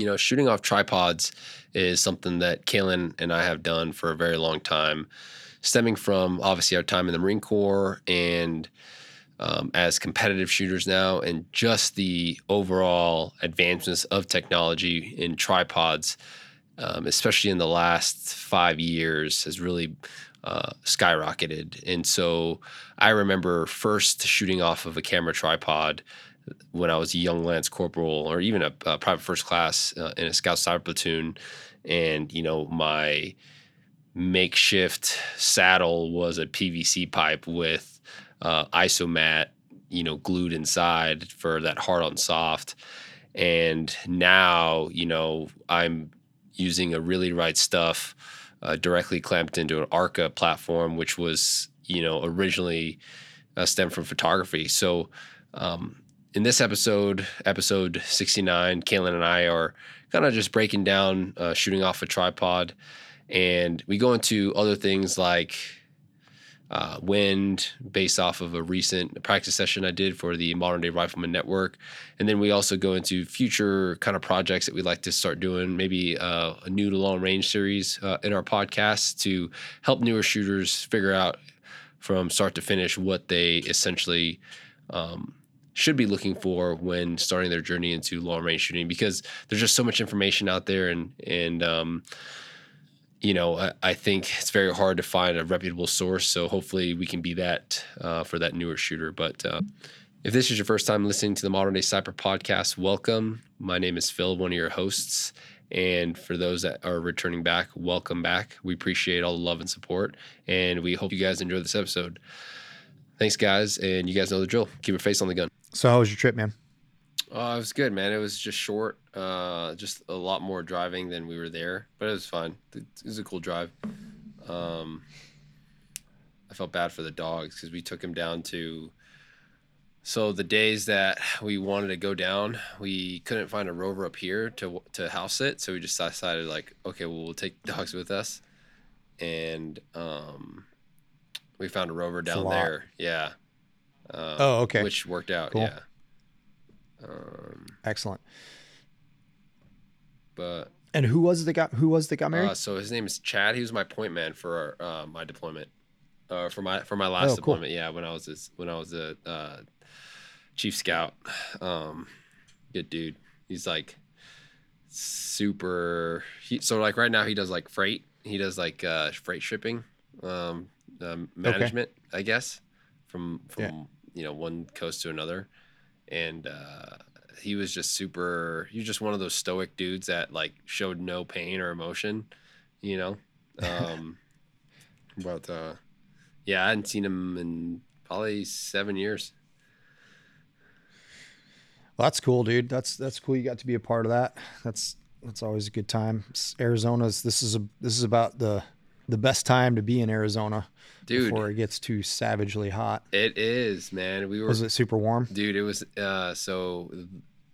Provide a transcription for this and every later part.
you know, shooting off tripods is something that Caylen and I have done for a very long time, stemming from obviously our time in the Marine Corps and um, as competitive shooters now, and just the overall advancements of technology in tripods, um, especially in the last five years, has really uh, skyrocketed. And so I remember first shooting off of a camera tripod when I was a young lance corporal or even a, a private first class uh, in a scout sniper platoon. And, you know, my makeshift saddle was a PVC pipe with uh, isomat, you know, glued inside for that hard on soft. And now, you know, I'm using a really right stuff uh, directly clamped into an Arca platform, which was, you know, originally uh, stemmed from photography. So, um, in this episode, episode 69, Caylen and I are kind of just breaking down uh, shooting off a tripod. And we go into other things like uh, wind based off of a recent practice session I did for the Modern Day Rifleman Network. And then we also go into future kind of projects that we'd like to start doing, maybe uh, a new to long range series uh, in our podcast to help newer shooters figure out from start to finish what they essentially um, should be looking for when starting their journey into long range shooting because there's just so much information out there and and um, you know I, I, think it's very hard to find a reputable source. So hopefully we can be that uh, for that newer shooter. But uh, if this is your first time listening to the modern day Sniper podcast welcome. My name is phil one of your hosts. And for those that are returning back welcome back. We appreciate all the love and support and we hope you guys enjoy this episode. Thanks guys and you guys know the drill. Keep your face on the gun so how was your trip, man? Uh, it was good, man. It was just short, uh, just a lot more driving than we were there, but it was fun. It was a cool drive. Um, I felt bad for the dogs because we took him down to. So the days that we wanted to go down, we couldn't find a rover up here to to house it, so we just decided like, okay, well we'll take dogs with us, and um, we found a rover down a there. Yeah, um, oh, okay. Which worked out. Cool. Yeah. Um, Excellent. But and who was the guy? Who was the guy married? Uh, so his name is Chad. He was my point man for uh, my deployment, uh, for my for my last oh, deployment. Cool. Yeah, when I was this, when I was a uh, chief scout. Um, good dude. He's like super. He, so like right now he does like freight. He does like uh, freight shipping, um, um management, okay. I guess, from from yeah you know one coast to another, and uh, he was just super. He was just one of those stoic dudes that like showed no pain or emotion, you know. Um, but uh, yeah, I hadn't seen him in probably seven years. Well, that's cool, dude. That's that's cool. You got to be a part of that. That's that's always a good time. Arizona's. This is a this is about the the best time to be in Arizona dude, before it gets too savagely hot. It is, man. We were Was it super warm? Dude, it was uh so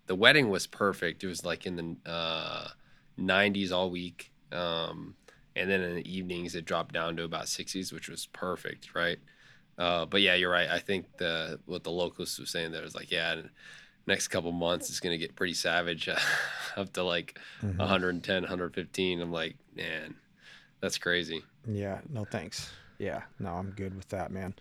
the wedding was perfect. It was like in the uh 90s all week. Um and then in the evenings it dropped down to about 60s, which was perfect, right? Uh, but yeah, you're right. I think the what the locals were saying there was like, yeah, next couple months it's gonna get pretty savage, up to like mm-hmm. 110, 115. I'm like, man, that's crazy. Yeah, no thanks. Yeah, no, I'm good with that, man.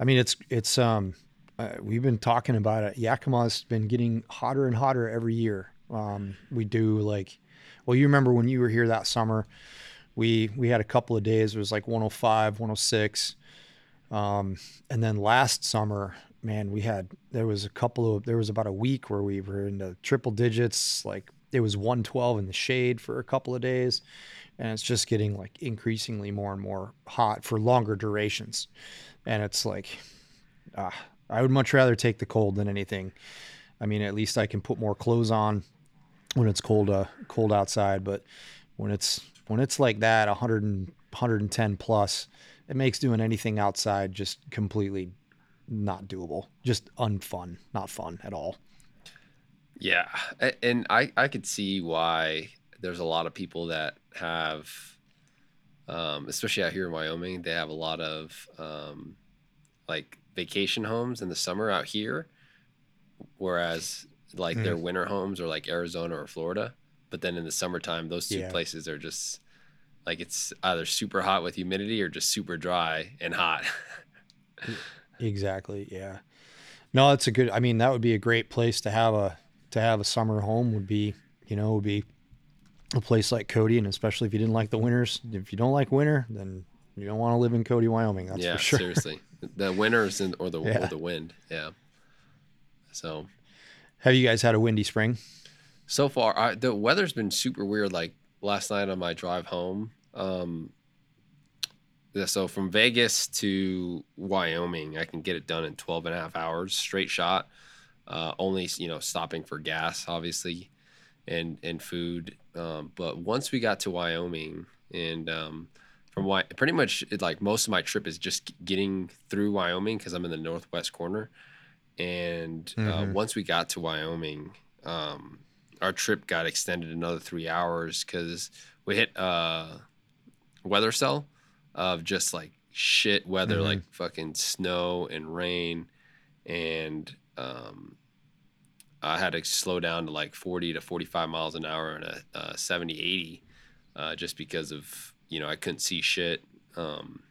I mean, it's it's um, uh, we've been talking about it. Yakima's been getting hotter and hotter every year. Um, we do like, well, you remember when you were here that summer, we we had a couple of days. It was like 105, 106, um, and then last summer, man, we had there was a couple of there was about a week where we were in the triple digits. Like it was 112 in the shade for a couple of days and it's just getting like increasingly more and more hot for longer durations. And it's like ah, i would much rather take the cold than anything. I mean at least i can put more clothes on when it's cold uh, cold outside. But when it's when it's like that 100 and, 110 plus it makes doing anything outside just completely not doable. Just unfun not fun at all. Yeah. And i i could see why there's a lot of people that have, um, especially out here in Wyoming, they have a lot of um, like vacation homes in the summer out here, whereas like mm. their winter homes are like Arizona or Florida. but then in the summertime, those two Yeah. places are just like it's either super hot with humidity or just super dry and hot. Exactly. Yeah. No, that's a good. I mean, that would be a great place to have a to have a summer home. Would be you know would be a place like Cody, and especially if you didn't like the winters. If you don't like winter, then you don't want to live in Cody, Wyoming. That's yeah, for sure. seriously. The winters and or the or the wind. Yeah. So Have you guys had a windy spring? so far I, the weather's been super weird like last night on my drive home um yeah, so from vegas to wyoming i can get it done in 12 and a half hours straight shot uh, only you know stopping for gas obviously and and food um, but once we got to wyoming and um, from Wy- pretty much it, like most of my trip is just getting through wyoming because i'm in the northwest corner and uh, Mhm. once we got to wyoming um, our trip got extended another three hours because we hit uh, weather cell of just like shit weather, Mhm. like fucking snow and rain, and um, I had to slow down to like 40 to 45 miles an hour and a, uh 70, 80, uh, just because of you know I couldn't see shit um,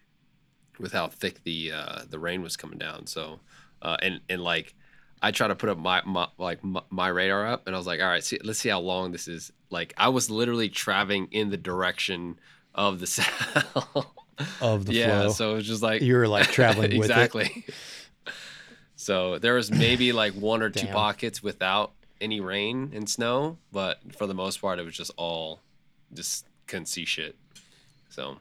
with how thick the uh, the rain was coming down. So uh, and and like I try to put up my, my like my, my radar up, and I was like, all right, see, let's see how long this is. Like I was literally traveling in the direction of the cell. Of the yeah, flow. so it was just like You were like traveling with it. exactly. So there was maybe like one or two pockets without any rain and snow, but for the most part, it was just all just couldn't see shit. So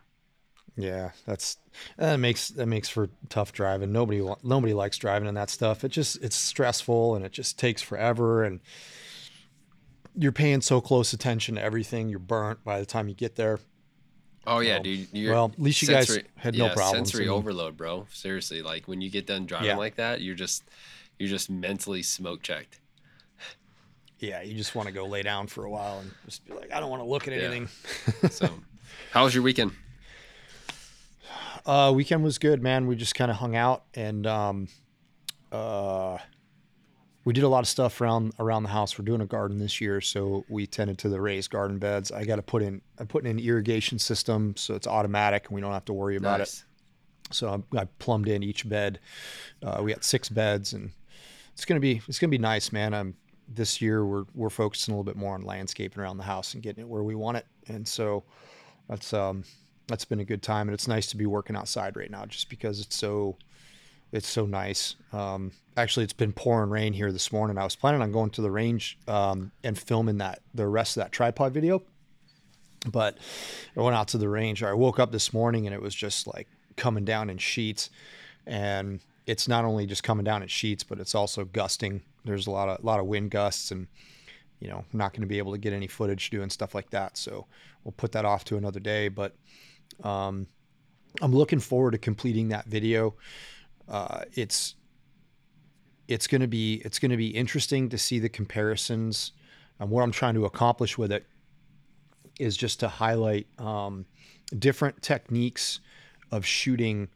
Yeah, that's that makes that makes for tough driving. Nobody nobody likes driving in that stuff. It just it's stressful and it just takes forever and you're paying so close attention to everything. You're burnt by the time you get there. Oh yeah, Well- dude. You're, well, at least you guys sensory- had no yeah, problems. Sensory I mean- overload, bro. Seriously, like when you get done driving Yeah. like that, you're just you're just mentally smoke checked. Yeah, you just want to go lay down for a while and just be like, I don't want to look at Yeah. anything. So, how was your weekend? Uh, weekend was good, man. We just kind of hung out and um, uh, we did a lot of stuff around around the house. We're doing a garden this year, so we tended to the raised garden beds. I got to put in I'm putting in an irrigation system, so it's automatic and we don't have to worry about it. So I, I plumbed in each bed. Uh, we got six beds, and it's gonna be it's gonna be nice, man. Um, this year we're we're focusing a little bit more on landscaping around the house and getting it where we want it, and so that's um that's been a good time, and it's nice to be working outside right now, just because it's so it's so nice. Um, actually, it's been pouring rain here this morning. I was planning on going to the range um, and filming that the rest of that tripod video, but I went out to the range. I woke up this morning and it was just like coming down in sheets, and it's not only just coming down in sheets, but it's also gusting. There's a lot of lot of wind gusts, and you know, I'm not going to be able to get any footage doing stuff like that. So we'll put that off to another day. But um, I'm looking forward to completing that video. Uh, it's it's going to be it's going to be interesting to see the comparisons. And what I'm trying to accomplish with it is just to highlight um, different techniques of shooting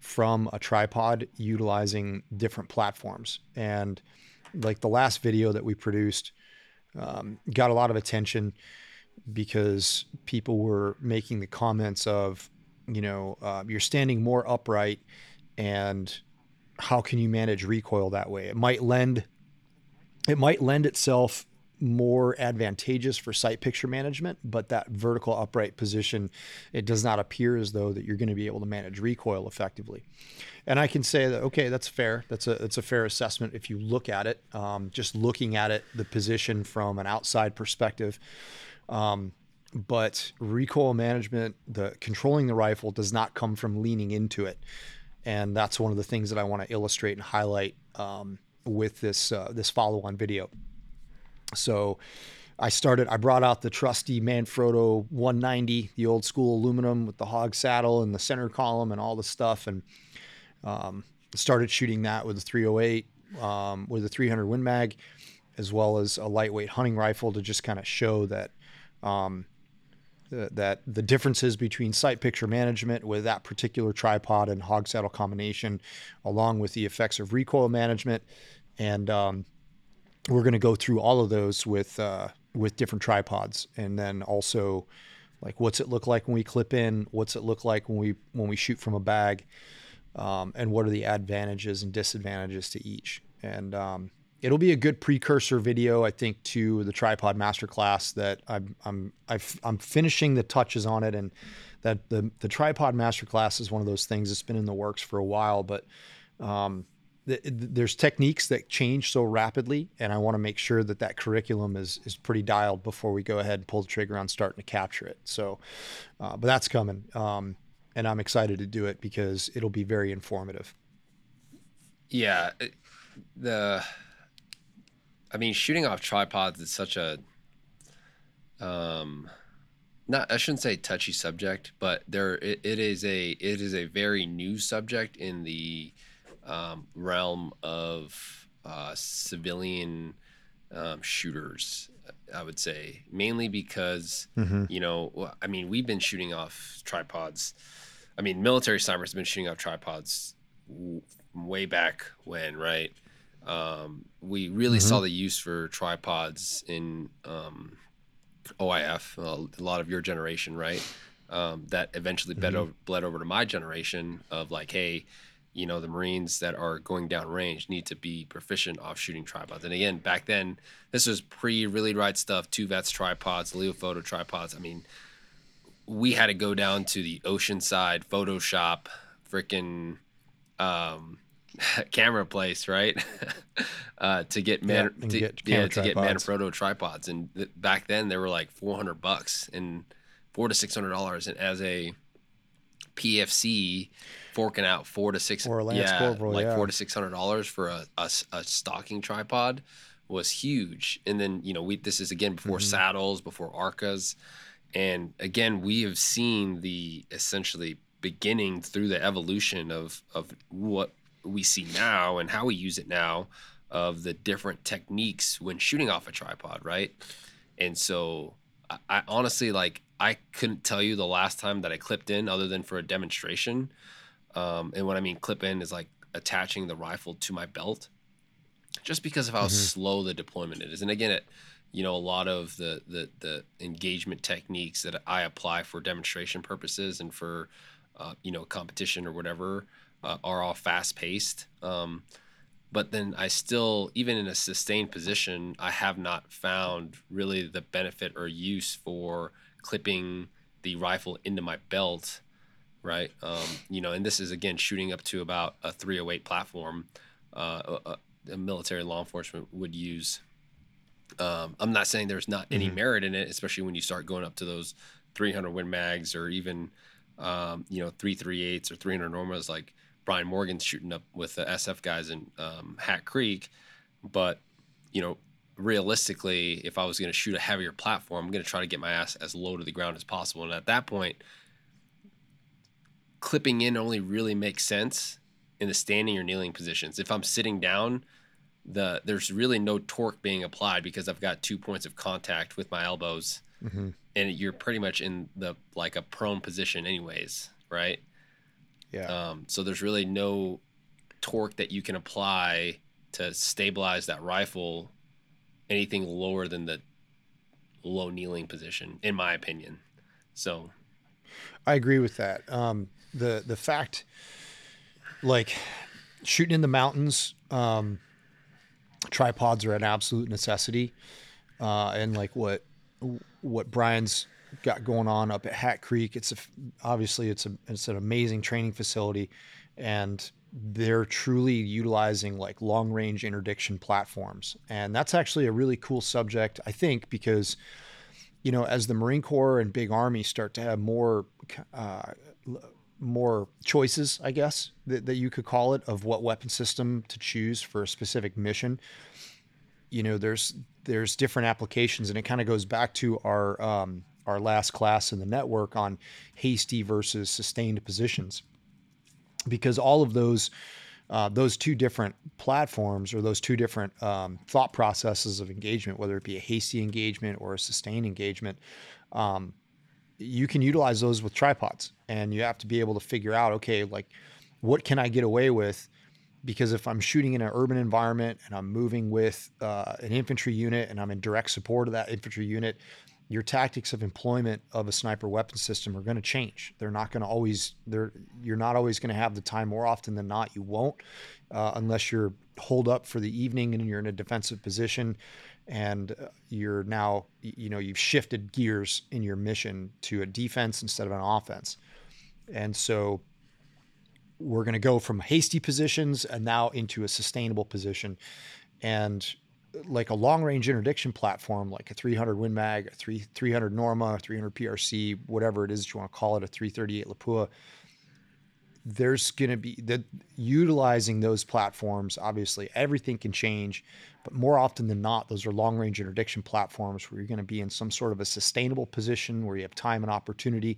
from a tripod utilizing different platforms. And like the last video that we produced um, got a lot of attention because people were making the comments of, you know, uh, you're standing more upright and how can you manage recoil that way? It might lend it might lend itself more advantageous for sight picture management, but that vertical upright position, it does not appear as though that you're going to be able to manage recoil effectively. And I can say that okay, that's fair. That's a that's a fair assessment if you look at it. Um, just looking at it, the position from an outside perspective. Um, but recoil management, the controlling the rifle does not come from leaning into it, and that's one of the things that I want to illustrate and highlight um, with this uh, this follow-on video. So I started, I brought out the trusty Manfrotto 190, the old school aluminum with the hog saddle and the center column and all the stuff, and um, started shooting that with a 308 um, with a 300 Win Mag, as well as a lightweight hunting rifle to just kind of show that. Um, th- that the differences between sight picture management with that particular tripod and hog saddle combination, along with the effects of recoil management, and um, we're going to go through all of those with uh, with different tripods, and then also like what's it look like when we clip in, what's it look like when we when we shoot from a bag, um, and what are the advantages and disadvantages to each. And um, it'll be a good precursor video, I think, to the tripod masterclass that I'm I'm i am finishing the touches on it, and that the the tripod masterclass is one of those things that's been in the works for a while, but um, there's techniques that change so rapidly, and I want to make sure that that curriculum is is pretty dialed before we go ahead and pull the trigger on starting to capture it. So, uh, but that's coming, um, and I'm excited to do it because it'll be very informative. Yeah, the I mean, shooting off tripods is such a um not I shouldn't say touchy subject, but there it, it is a it is a very new subject in the um, realm of uh, civilian um, shooters. I would say mainly because mm-hmm. you know I mean we've been shooting off tripods. I mean military snipers have been shooting off tripods way back when, right? Um, we really mm-hmm. saw the use for tripods in um, OIF, a lot of your generation, right? Um, that eventually bled, mm-hmm. over, bled over to my generation of like, hey, you know, the Marines that are going down range need to be proficient off shooting tripods. And again, back then, this was pre really right stuff, two vets tripods, Leofoto tripods. I mean, we had to go down to the Oceanside Photoshop freaking um, camera place, right? uh, to get man, yeah, to, get, yeah, to get Manfrotto tripods, and th- back then they were like four hundred bucks and four to six hundred dollars, and as a PFC, forking out four to six, or yeah, Corporal, like yeah. four to six hundred dollars for a, a, a stocking tripod was huge. And then you know we this is again before mm-hmm. saddles, before Arcas, and again we have seen the essentially beginning through the evolution of of what we see now and how we use it now of the different techniques when shooting off a tripod, right? And so I, I, honestly like I couldn't tell you the last time that I clipped in other than for a demonstration. Um, and what I mean clip in is like attaching the rifle to my belt, just because of how mm-hmm. slow the deployment is. And again, it you know a lot of the, the the engagement techniques that I apply for demonstration purposes and for uh, you know competition or whatever uh, are all fast paced. Um, but then I still, even in a sustained position, I have not found really the benefit or use for clipping the rifle into my belt, right? Um, you know, and this is again shooting up to about a 308 platform. Uh, a, a military law enforcement would use. Um, I'm not saying there's not any mm-hmm. merit in it, especially when you start going up to those 300 Win Mags or even, um, you know, 338s or 300 Normas. Like Brian Morgan's shooting up with the SF guys in um, Hat Creek. But, you know, realistically, if I was going to shoot a heavier platform, I'm going to try to get my ass as low to the ground as possible. And at that point, clipping in only really makes sense in the standing or kneeling positions. If I'm sitting down, the there's really no torque being applied because I've got two points of contact with my elbows, mm-hmm. and you're pretty much in the like a prone position, anyways, right? Yeah. Um, so there's really no torque that you can apply to stabilize that rifle anything lower than the low kneeling position, in my opinion. So I agree with that. Um, the the fact like shooting in the mountains, um, tripods are an absolute necessity. Uh, and like what what Brian's got going on up at Hat Creek. It's a, obviously it's a it's an amazing training facility, and they're truly utilizing like long range interdiction platforms, and that's actually a really cool subject I think because you know as the Marine Corps and Big Army start to have more uh, more choices, I guess that, that you could call it, of what weapon system to choose for a specific mission. You know, there's there's different applications, and it kind of goes back to our um, our last class in the network on hasty versus sustained positions, because all of those uh, those two different platforms or those two different um, thought processes of engagement, whether it be a hasty engagement or a sustained engagement, um, you can utilize those with tripods, and you have to be able to figure out, okay, like what can I get away with? Because if I'm shooting in an urban environment and I'm moving with uh, an infantry unit and I'm in direct support of that infantry unit, your tactics of employment of a sniper weapon system are going to change. They're not going to always. They're you're not always going to have the time. More often than not, you won't, uh, unless you're holed up for the evening and you're in a defensive position, and uh, you're now you know you've shifted gears in your mission to a defense instead of an offense, and so we're going to go from hasty positions and now into a sustainable position, and like a long range interdiction platform, like a 300 Win Mag, a 3, 300 Norma, 300 PRC, whatever it is that you want to call it, a 338 Lapua, there's going to be the utilizing those platforms. Obviously, everything can change, but more often than not, those are long range interdiction platforms where you're going to be in some sort of a sustainable position where you have time and opportunity.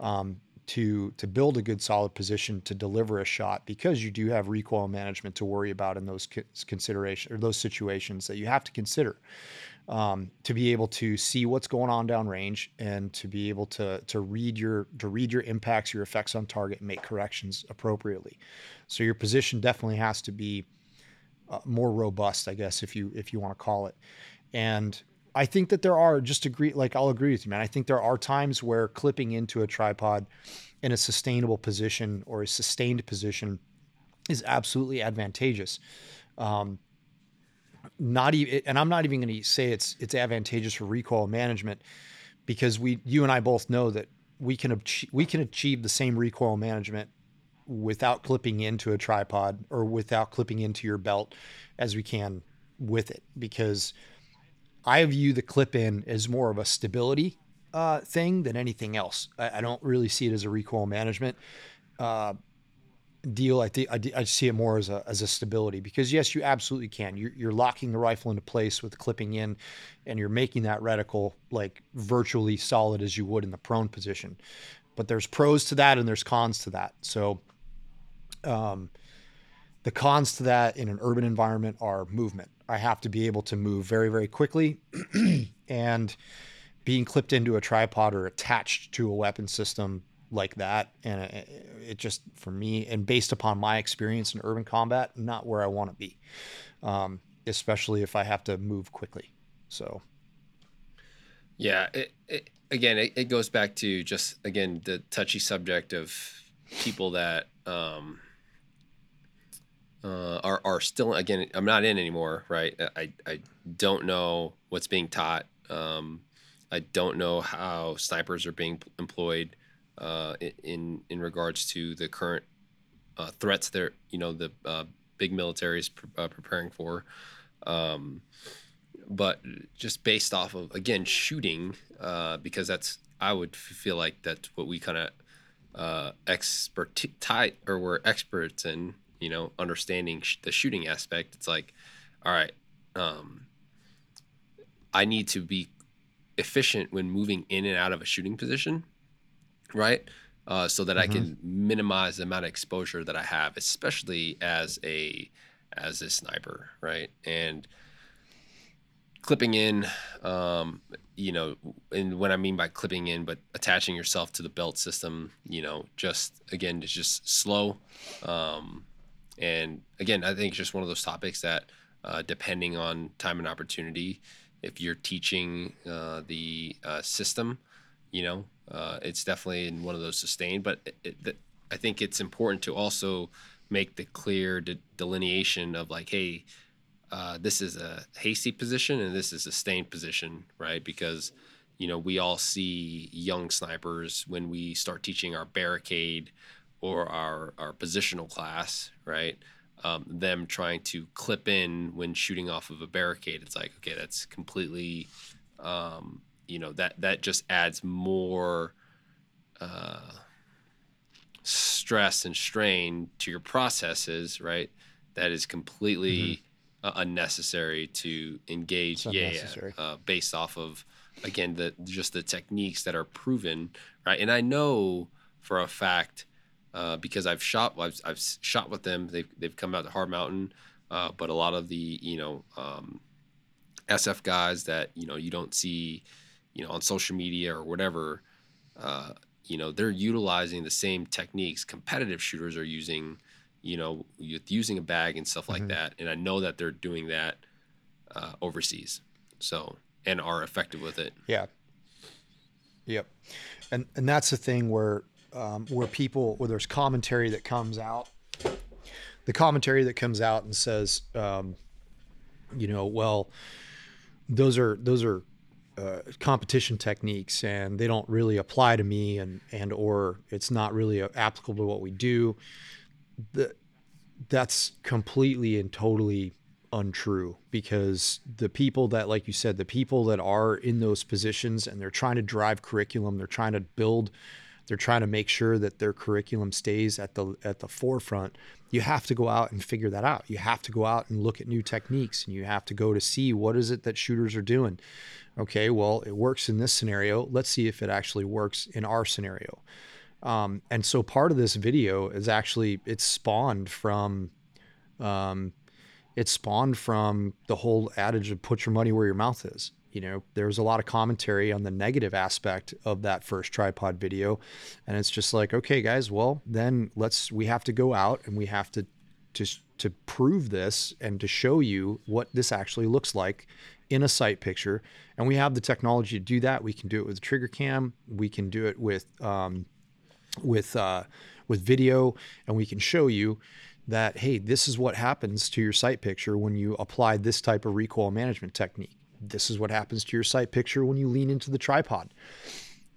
Um, to to build a good solid position to deliver a shot because you do have recoil management to worry about in those consideration or those situations that you have to consider um, to be able to see what's going on downrange and to be able to to read your to read your impacts your effects on target and make corrections appropriately. So your position definitely has to be uh, more robust i guess if you if you want to call it. And I think that there are just agree like I'll agree with you, man. I think there are times where clipping into a tripod in a sustainable position or a sustained position is absolutely advantageous. Um, not even, and I'm not even going to say it's it's advantageous for recoil management because we, you and I both know that we can achieve, we can achieve the same recoil management without clipping into a tripod or without clipping into your belt as we can with it because I view the clip in as more of a stability uh, thing than anything else. I, I, don't really see it as a recoil management uh, deal. I think I, I, see it more as a as a stability because yes, you absolutely can. You're, you're locking the rifle into place with clipping in, and you're making that reticle like virtually solid as you would in the prone position. But there's pros to that and there's cons to that. So, um, the cons to that in an urban environment are movement. I have to be able to move very, very quickly. and being clipped into a tripod or attached to a weapon system like that, and it, it just, for me, and based upon my experience in urban combat, not where I want to be, um, especially if I have to move quickly. So, yeah, it, it, again, it, goes back to just, again, the touchy subject of people that, um, uh, are are still again. I'm not in anymore, right? I I don't know what's being taught. Um, I don't know how snipers are being employed uh, in in regards to the current uh, threats that you know the uh, big military is pre- uh, preparing for. Um, but just based off of again shooting, uh, because that's I would feel like that's what we kind of uh, expert tight or we're experts in you know, understanding sh- the shooting aspect, it's like, all right, um, I need to be efficient when moving in and out of a shooting position, right? Uh, so that mm-hmm. I can minimize the amount of exposure that I have, especially as a as a sniper, right? And clipping in, um, you know, and what I mean by clipping in, but attaching yourself to the belt system, you know, just again, it's just slow. Um, and again, I think it's just one of those topics that, uh, depending on time and opportunity, if you're teaching uh, the uh, system, you know, uh, it's definitely in one of those sustained. But it, it, I think it's important to also make the clear de- delineation of like, hey, uh, this is a hasty position and this is a sustained position, right? Because you know we all see young snipers when we start teaching our barricade or our our positional class, right? Um, them trying to clip in when shooting off of a barricade. It's like okay, that's completely, um, you know, that that just adds more uh, stress and strain to your processes, right? That is completely mm-hmm. uh, unnecessary to engage. Yeah, yeah uh, based off of again the just the techniques that are proven, right? And I know for a fact uh, because I've shot I've, I've shot with them. They've they've come out to Hard Mountain, uh, but a lot of the you know um, SF guys that you know you don't see you know on social media or whatever. Uh, you know they're utilizing the same techniques competitive shooters are using you know, with using a bag and stuff like mm-hmm. that. And I know that they're doing that uh, overseas. So, and are effective with it. Yeah. Yep. And, and that's the thing where, um, where people, where there's commentary that comes out, the commentary that comes out and says, um, you know, well, those are, those are, uh, competition techniques and they don't really apply to me and and or it's not really applicable to what we do. The, that's completely and totally untrue because the people that like you said the people that are in those positions and they're trying to drive curriculum they're trying to build they're trying to make sure that their curriculum stays at the at the forefront you have to go out and figure that out. You have to go out and look at new techniques and you have to go to see what is it that shooters are doing. Okay well it works in this scenario. Let's see if it actually works in our scenario. Um, and so part of this video is actually it's spawned from, um, it's spawned from the whole adage of put your money where your mouth is. You know, there's a lot of commentary on the negative aspect of that first tripod video, and it's just like, okay, guys, well then let's we have to go out and we have to just to prove this and to show you what this actually looks like in a sight picture. And we have the technology to do that. We can do it with a trigger cam. We can do it with um, with uh, with video, and we can show you that hey, this is what happens to your sight picture when you apply this type of recoil management technique. This is what happens to your sight picture when you lean into the tripod.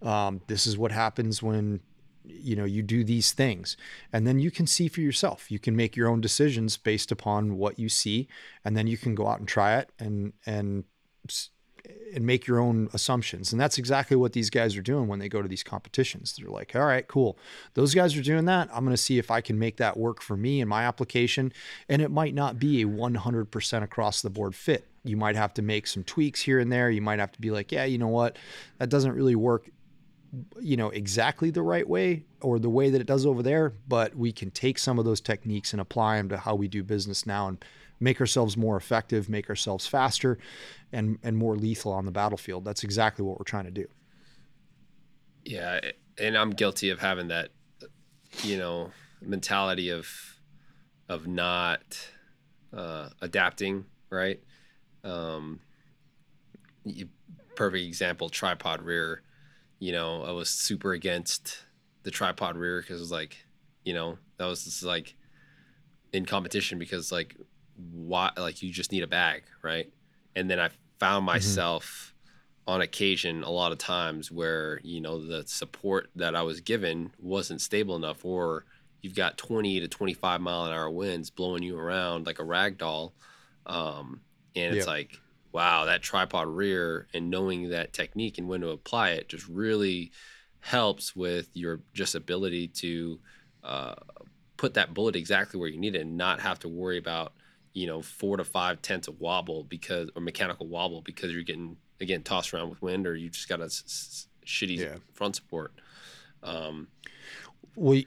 Um, this is what happens when you know you do these things and then you can see for yourself you can make your own decisions based upon what you see and then you can go out and try it and and and make your own assumptions. And that's exactly what these guys are doing when they go to these competitions. They're like, all right, cool. Those guys are doing that. I'm going to see if I can make that work for me and my application. And it might not be a 100% across the board fit. You might have to make some tweaks here and there. You might have to be like, yeah, you know what? That doesn't really work you know exactly the right way or the way that it does over there but we can take some of those techniques and apply them to how we do business now and make ourselves more effective, make ourselves faster, and and more lethal on the battlefield. That's exactly what we're trying to do. Yeah, and I'm guilty of having that, you know, mentality of of not uh, adapting. Right. Um, you, perfect example: tripod rear. You know, I was super against the tripod rear because it was like, you know, that was just like in competition because like why like you just need a bag, right? And then I found mm-hmm. myself mm-hmm. on occasion a lot of times where, you know, the support that I was given wasn't stable enough or you've got 20 to 25 mile an hour winds blowing you around like a rag doll. Um, and it's like, wow, that tripod rear and knowing that technique and when to apply it just really helps with your just ability to uh, put that bullet exactly where you need it and not have to worry about you know four to five tenths of wobble because or mechanical wobble because you're getting again tossed around with wind or you just got a s- s- shitty yeah. front support. Um, well,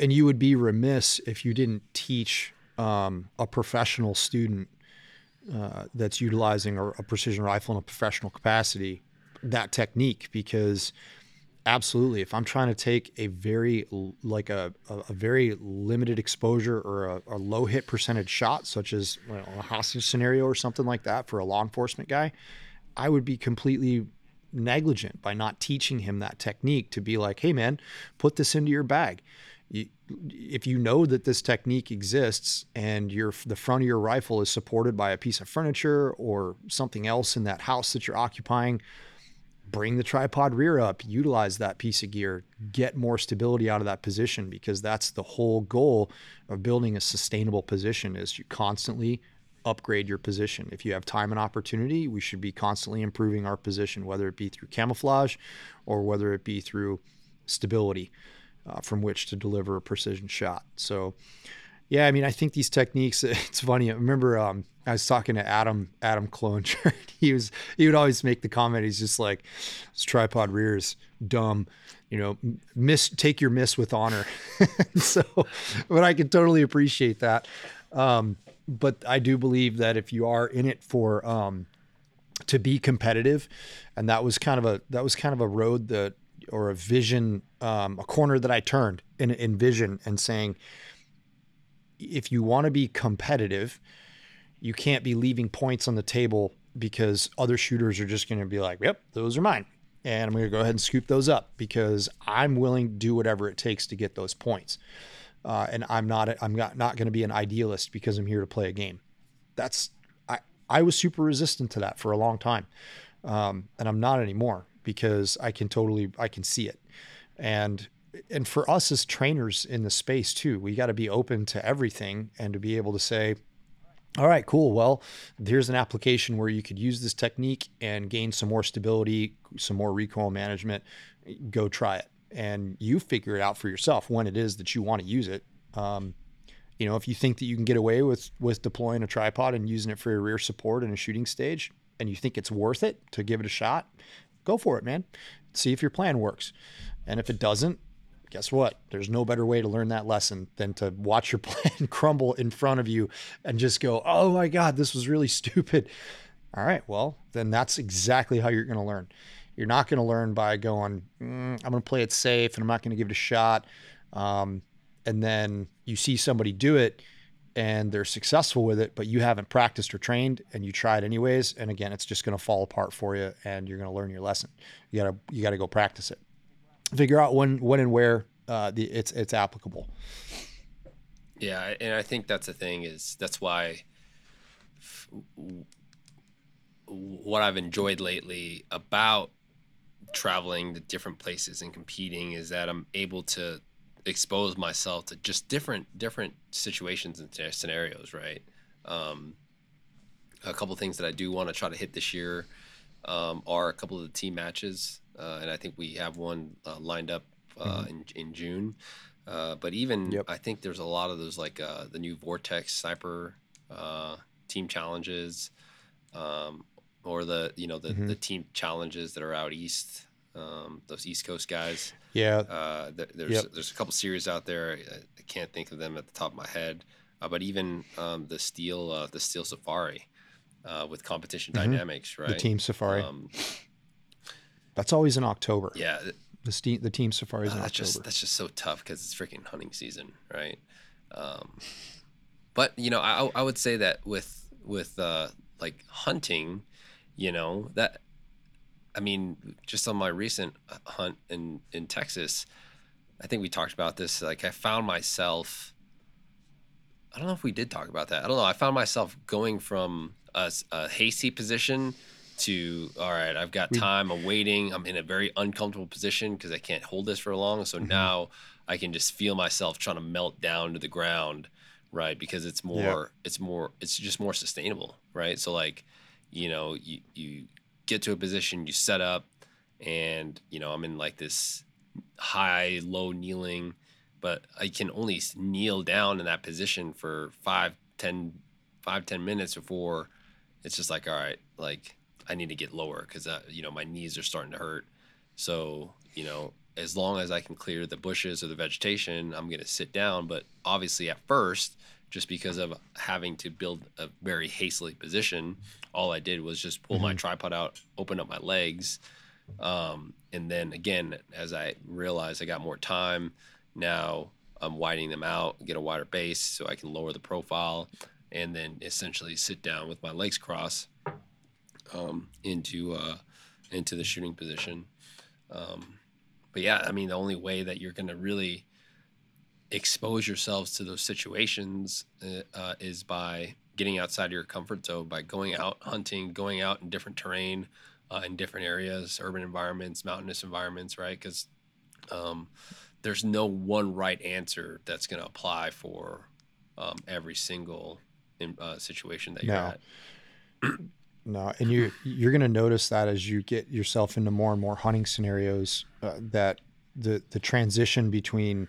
and you would be remiss if you didn't teach um, a professional student uh, that's utilizing a, a precision rifle in a professional capacity that technique because absolutely. If i'm trying to take a very like a, a, very limited exposure or a, a, low hit percentage shot such as you know, a hostage scenario or something like that for a law enforcement guy i would be completely negligent by not teaching him that technique to be like hey man put this into your bag. If you know that this technique exists and your the front of your rifle is supported by a piece of furniture or something else in that house that you're occupying bring the tripod rear up, utilize that piece of gear, get more stability out of that position because that's the whole goal of building a sustainable position is you constantly upgrade your position. If you have time and opportunity, we should be constantly improving our position, whether it be through camouflage or whether it be through stability uh, from which to deliver a precision shot. So, yeah, I mean, I think these techniques. It's funny. I remember um, I was talking to Adam Adam Cloninger. he was he would always make the comment. He's just like, "This tripod rear is dumb." You know, miss take your miss with honor. so, but I can totally appreciate that. Um, but I do believe that if you are in it for um, to be competitive, and that was kind of a that was kind of a road that or a vision, um, a corner that I turned in in vision and saying if you want to be competitive, you can't be leaving points on the table because other shooters are just going to be like, "Yep, those are mine." And I'm going to go ahead and scoop those up because I'm willing to do whatever it takes to get those points. Uh, and I'm not I'm not, not going to be an idealist because I'm here to play a game. That's I I was super resistant to that for a long time, um, and I'm not anymore because I can totally I can see it, and and for us as trainers in the space too, we got to be open to everything and to be able to say, all right, cool. Well, here's an application where you could use this technique and gain some more stability, some more recoil management. Go try it, and you figure it out for yourself when it is that you want to use it. Um, you know, if you think that you can get away with with deploying a tripod and using it for your rear support in a shooting stage, and you think it's worth it to give it a shot, go for it, man. See if your plan works, and if it doesn't, guess what? There's no better way to learn that lesson than to watch your plan crumble in front of you and just go, oh my God, this was really stupid. All right, well, then that's exactly how you're going to learn. You're not going to learn by going, mm, I'm going to play it safe and I'm not going to give it a shot. Um, and then you see somebody do it and they're successful with it, but you haven't practiced or trained and you tried anyways. And again, it's just going to fall apart for you and you're going to learn your lesson. You gotta, you gotta go practice it figure out when when and where uh, the, it's it's applicable. Yeah, and I think that's the thing is that's why f- what I've enjoyed lately about traveling to different places and competing is that I'm able to expose myself to just different different situations and scenarios, right? Um, a couple things that I do want to try to hit this year um, are a couple of the team matches uh, and I think we have one uh, lined up uh, mm-hmm. in in June. Uh, but even yep. I think there's a lot of those like uh, the new Vortex Sniper team challenges, um, or the you know the, mm-hmm. the team challenges that are out east. Um, those East Coast guys. Yeah. Th- there's yep. there's a couple series out there. I, I, can't think of them at the top of my head. but even um, the Steel the Steel Safari. with competition mm-hmm. dynamics, right? The team safari. That's always in October. Yeah. The steam, the team safaris uh, in that's October. Just, that's just so tough because it's freaking hunting season, right? Um, but you know, I, I would say that with with uh, like hunting, you know that I mean, just on my recent hunt in in Texas, I think we talked about this. Like, I found myself. I don't know if we did talk about that. I don't know. I found myself going from a, a hasty position to all right i've got time i'm waiting i'm in a very uncomfortable position because i can't hold this for long so mm-hmm. now i can just feel myself trying to melt down to the ground right because it's more it's more it's just more sustainable right so like you know you you get to a position you set up and you know i'm in like this high low kneeling but i can only kneel down in that position for five ten five ten minutes before it's just like all right like I need to get lower because uh, you know my knees are starting to hurt. So you know, as long as I can clear the bushes or the vegetation, I'm going to sit down. But obviously, at first, just because of having to build a very hastily position, all I did was just pull mm-hmm. my tripod out, open up my legs, um, and then again, as I realized I got more time, now I'm widening them out, get a wider base so I can lower the profile, and then essentially sit down with my legs crossed um, into uh, into the shooting position. Um, but yeah, I mean, the only way that you're going to really expose yourselves to those situations uh, uh, is by getting outside of your comfort zone, by going out hunting, going out in different terrain, uh, in different areas, urban environments, mountainous environments, right? Because um, there's no one right answer that's going to apply for um, every single in, uh, situation that you're no. at. No, and you you're going to notice that as you get yourself into more and more hunting scenarios, uh, that the the transition between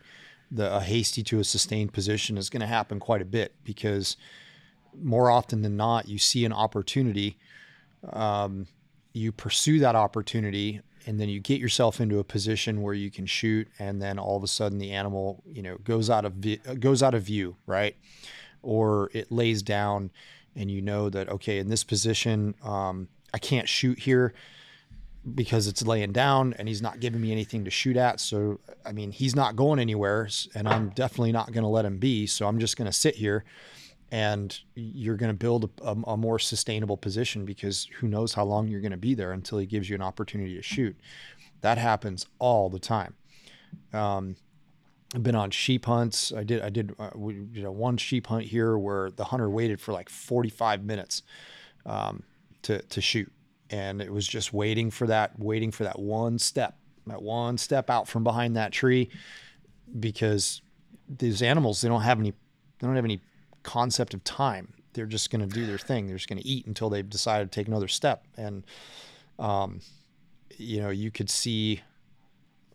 the a hasty to a sustained position is going to happen quite a bit because more often than not, you see an opportunity, um, you pursue that opportunity, and then you get yourself into a position where you can shoot, and then all of a sudden the animal, you know, goes out of vi- goes out of view, right, or it lays down and you know that okay in this position um, i can't shoot here because it's laying down and he's not giving me anything to shoot at. So, I mean, he's not going anywhere and I'm definitely not going to let him be. So I'm just going to sit here and you're going to build a, a, more sustainable position because who knows how long you're going to be there until he gives you an opportunity to shoot. That happens all the time. Um, I've been on sheep hunts. I did, I did, uh, we, you know, one sheep hunt here where the hunter waited for like 45 minutes um, to, to shoot. And it was just waiting for that waiting for that one step that one step out from behind that tree because these animals they don't have any they don't have any concept of time. They're just going to do their thing. They're just going to eat until they've decided to take another step. And um, you know you could see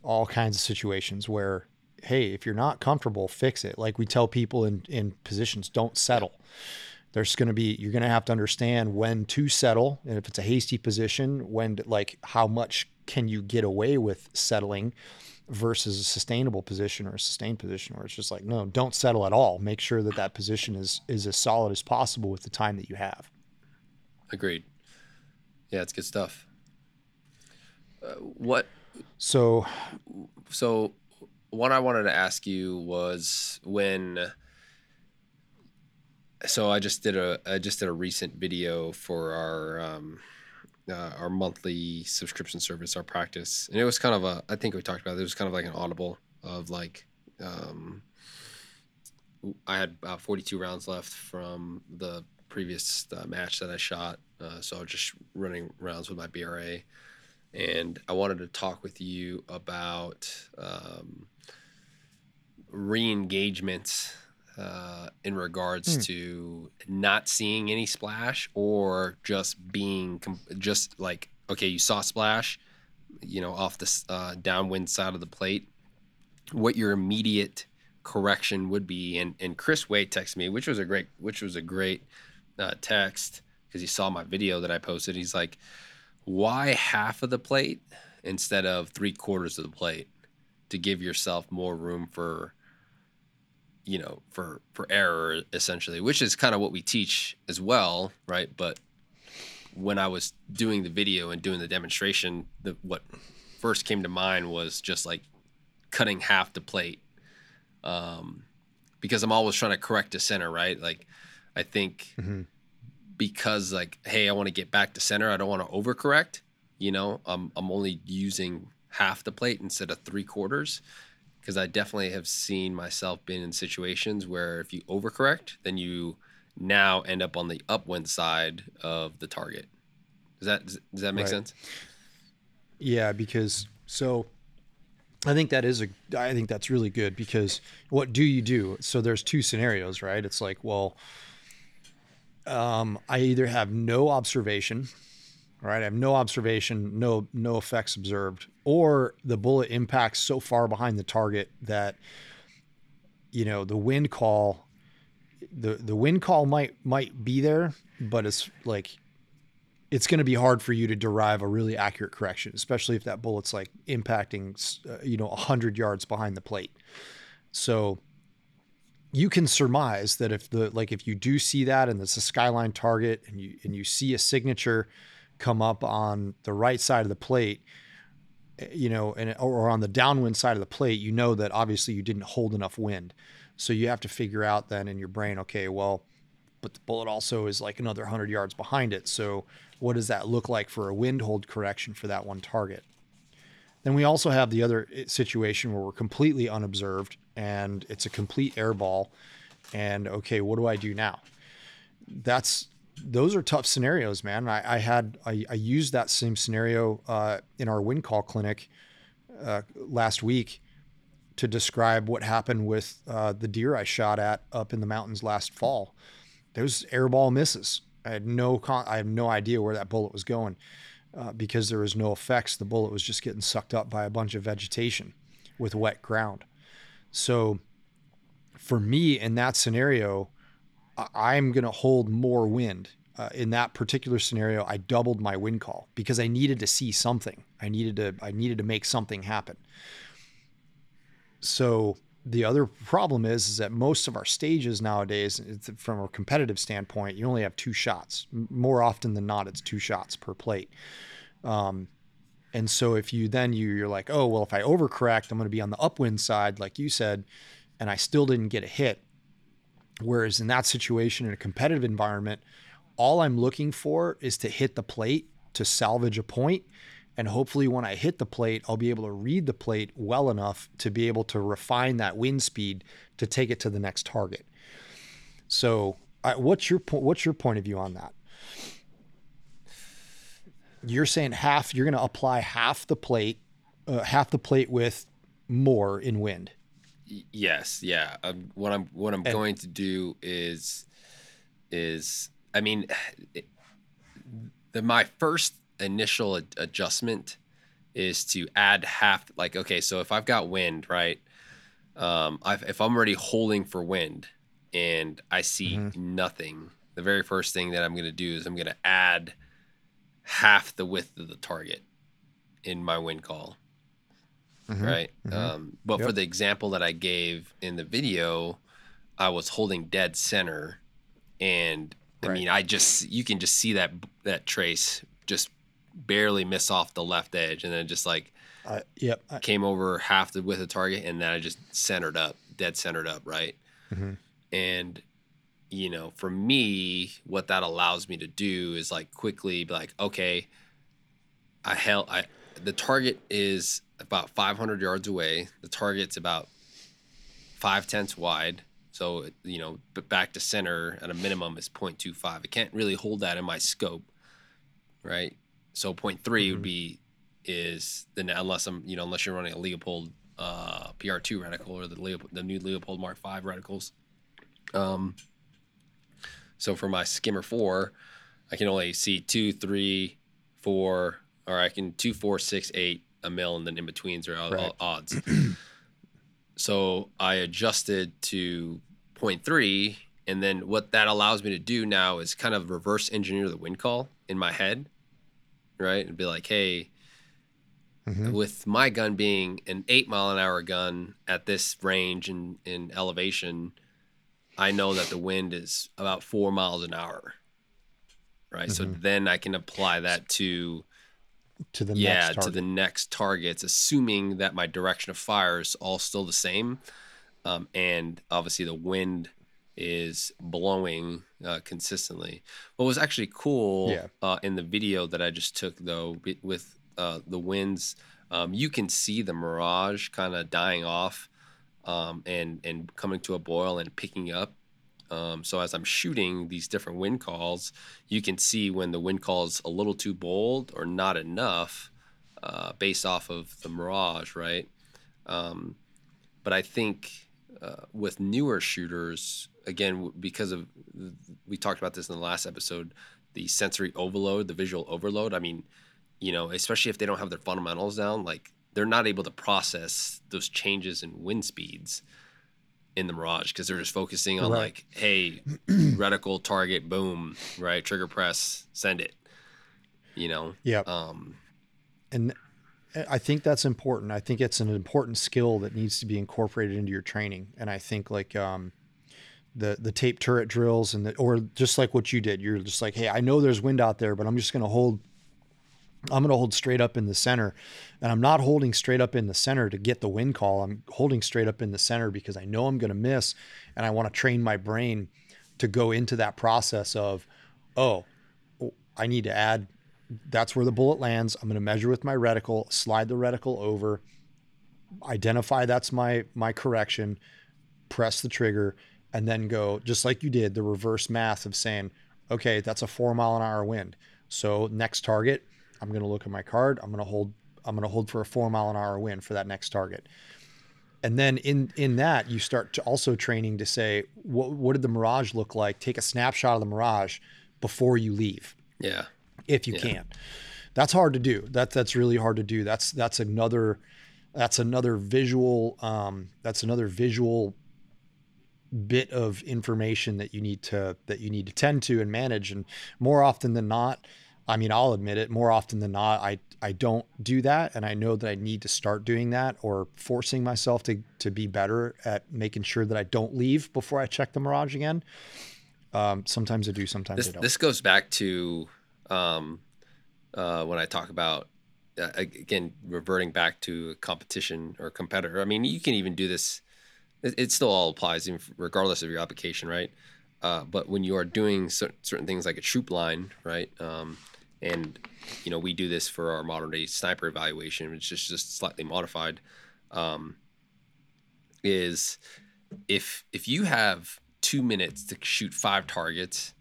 all kinds of situations where hey if you're not comfortable fix it. Like we tell people in in positions don't settle. There's going to be you're going to have to understand when to settle and if it's a hasty position when to, like how much can you get away with settling versus a sustainable position or a sustained position where it's just like no don't settle at all. Make sure that that position is is as solid as possible with the time that you have. Agreed. Yeah it's good stuff. Uh, what so so what i wanted to ask you was when so I just did a I just did a recent video for our um, uh, our monthly subscription service, our practice, and it was kind of a I think we talked about it, it was kind of like an audible of like um, I had about 42 rounds left from the previous uh, match that I shot, uh, so I was just running rounds with my BRA, and I wanted to talk with you about um, re-engagement uh, in regards mm. to not seeing any splash or just being just like okay you saw splash you know off the uh, downwind side of the plate what your immediate correction would be and and chris wade texted me which was a great which was a great uh, text because he saw my video that i posted he's like why half of the plate instead of three quarters of the plate to give yourself more room for you know for for error essentially which is kind of what we teach as well right? But when i was doing the video and doing the demonstration the what first came to mind was just like cutting half the plate um because i'm always trying to correct to center right? Like i think mm-hmm. because like hey i want to get back to center i don't want to overcorrect you know? I'm i'm only using half the plate instead of three quarters because I definitely have seen myself been in situations where if you overcorrect, then you now end up on the upwind side of the target. Does that does that make right. sense? Yeah, because so I think that is a I think that's really good because what do you do? So there's two scenarios, right? It's like, well, um, I either have no observation right? I have no observation, no no effects observed, or the bullet impacts so far behind the target that you know the wind call the the wind call might might be there, but it's like it's going to be hard for you to derive a really accurate correction, especially if that bullet's like impacting uh, you know 100 yards behind the plate. So you can surmise that if the like if you do see that and it's a skyline target and you and you see a signature come up on the right side of the plate, eh, you know, and or on the downwind side of the plate, you know that obviously you didn't hold enough wind. So you have to figure out then in your brain, okay, well, but the bullet also is like another 100 yards behind it. So what does that look like for a wind hold correction for that one target? Then we also have the other eh, situation where we're completely unobserved and it's a complete air ball. And okay, what do I do now? That's those are tough scenarios, man. I, I had I, I, used that same scenario uh, in our wind call clinic uh, last week to describe what happened with uh, the deer I shot at up in the mountains last fall. Those airball misses. I had no con- I have no idea where that bullet was going uh, because there was no effects. The bullet was just getting sucked up by a bunch of vegetation with wet ground. So for me in that scenario I'm going to hold more wind. Uh, in that particular scenario, I doubled my wind call because I needed to see something. I needed to I needed to make something happen. So the other problem is is that most of our stages nowadays, from a competitive standpoint, you only have two shots. More often than not, it's two shots per plate. Um, And so if you then you you're like, oh well, if I overcorrect, I'm going to be on the upwind side, like you said, and I still didn't get a hit. Whereas in that situation, in a competitive environment, all I'm looking for is to hit the plate to salvage a point and hopefully, when I hit the plate, I'll be able to read the plate well enough to be able to refine that wind speed to take it to the next target. So, I, what's your point? What's your point of view on that? You're saying half. You're going to apply half the plate, uh, half the plate with more in wind. Yes, yeah. Um, what I'm what I'm and, going to do is is I mean, it, the my first initial ad- adjustment is to add half like okay so if i've got wind right um I've, if i'm already holding for wind and i see mm-hmm. nothing the very first thing that i'm going to do is i'm going to add half the width of the target in my wind call mm-hmm. right mm-hmm. um but yep. for the example that i gave in the video i was holding dead center and I right. mean, I just you can just see that that trace just barely miss off the left edge, and then just like uh, yep I, came over half the width of target, and then I just centered up, dead centered up, right. Mm-hmm. And you know, for me, what that allows me to do is like quickly be like, okay, I held I the target is about 500 yards away. The target's about five tenths wide. So, you know, but back to center at a minimum is 0.25. I can't really hold that in my scope, right? So point 0.3 mm-hmm. would be is the unless I'm you know unless you're running a Leupold uh, PR2 reticle or the Leupold, the new Leupold Mark V reticles. Um, so for my skimmer four, I can only see two, three, four, or I can two, four, six, eight, a mil, and then in betweens are all, right. all odds. so I adjusted to 0.3, and then what that allows me to do now is kind of reverse engineer the wind call in my head right? And be like, hey, mm-hmm. with my gun being an eight mile an hour gun at this range and in elevation, I know that the wind is about four miles an hour. Right. Mm-hmm. So then I can apply that to to the yeah to the next targets, assuming that my direction of fire is all still the same, um, and obviously the wind is blowing uh, consistently. What was actually cool yeah. uh, in the video that I just took, though, with uh, the winds, um, you can see the mirage kind of dying off um, and and coming to a boil and picking up. Um, so as I'm shooting these different wind calls, you can see when the wind call is a little too bold or not enough, uh, based off of the mirage, right? Um, but I think uh, with newer shooters, again because of we talked about this in the last episode the sensory overload the visual overload i mean you know especially if they don't have their fundamentals down like they're not able to process those changes in wind speeds in the mirage because they're just focusing on right. like hey reticle target boom right trigger press send it you know yeah um and I think that's important. I think it's an important skill that needs to be incorporated into your training. And I think like um, the the tape turret drills and the, or just like what you did you're just like hey i know there's wind out there but i'm just going to hold i'm going to hold straight up in the center and i'm not holding straight up in the center to get the wind call i'm holding straight up in the center because i know i'm going to miss and i want to train my brain to go into that process of oh i need to add that's where the bullet lands i'm going to measure with my reticle slide the reticle over identify that's my my correction press the trigger and then go just like you did the reverse math of saying, okay, that's a four mile an hour wind. So next target, I'm going to look at my card. I'm going to hold. I'm going to hold for a four mile an hour wind for that next target. And then in in that you start to also training to say what what did the mirage look like? Take a snapshot of the mirage before you leave. Yeah. If you yeah. can. That's hard to do. That that's really hard to do. That's that's another that's another visual um, that's another visual bit of information that you need to that you need to tend to and manage and more often than not i mean i'll admit it more often than not i i don't do that and i know that i need to start doing that or forcing myself to to be better at making sure that i don't leave before i check the mirage again um, sometimes i do sometimes this, i don't this goes back to um, uh, when i talk about uh, again, reverting back to competition or competitor. I mean, you can even do this. It, it still all applies, regardless of your application, right? Uh, but when you are doing certain things like a troop line, right? Um, and you know, we do this for our modern day sniper evaluation, which is just slightly modified. Um, is if if you have two minutes to shoot five targets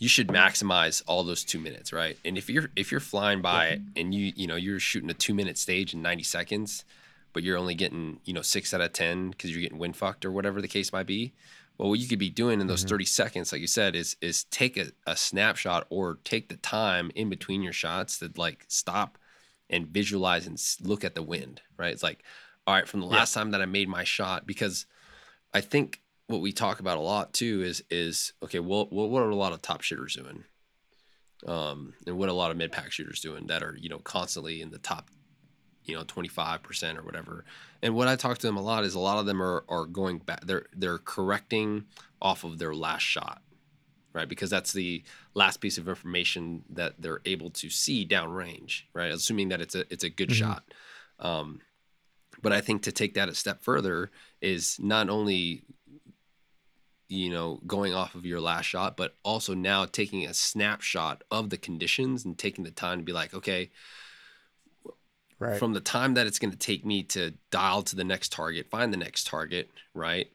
you should maximize all those two minutes, right? And if you're if you're flying by it and you you know you're shooting a two minute stage in 90 seconds, but you're only getting you know six out of ten because you're getting wind fucked or whatever the case might be. Well, what you could be doing in those mm-hmm. 30 seconds, like you said, is is take a, a snapshot or take the time in between your shots to like stop and visualize and look at the wind, right? It's like, all right, from the last yeah. time that I made my shot, because I think what we talk about a lot too is is okay, well, what are a lot of top shooters doing? Um, and what a lot of mid pack shooters doing that are you know constantly in the top, you know, twenty five percent or whatever. And what I talk to them a lot is a lot of them are are going back. They're they're correcting off of their last shot, right? Because that's the last piece of information that they're able to see downrange, right? Assuming that it's a it's a good mm-hmm. shot. Um, but I think to take that a step further is not only you know, going off of your last shot, but also now taking a snapshot of the conditions and taking the time to be like, okay, right. from the time that it's going to take me to dial to the next target, find the next target, right?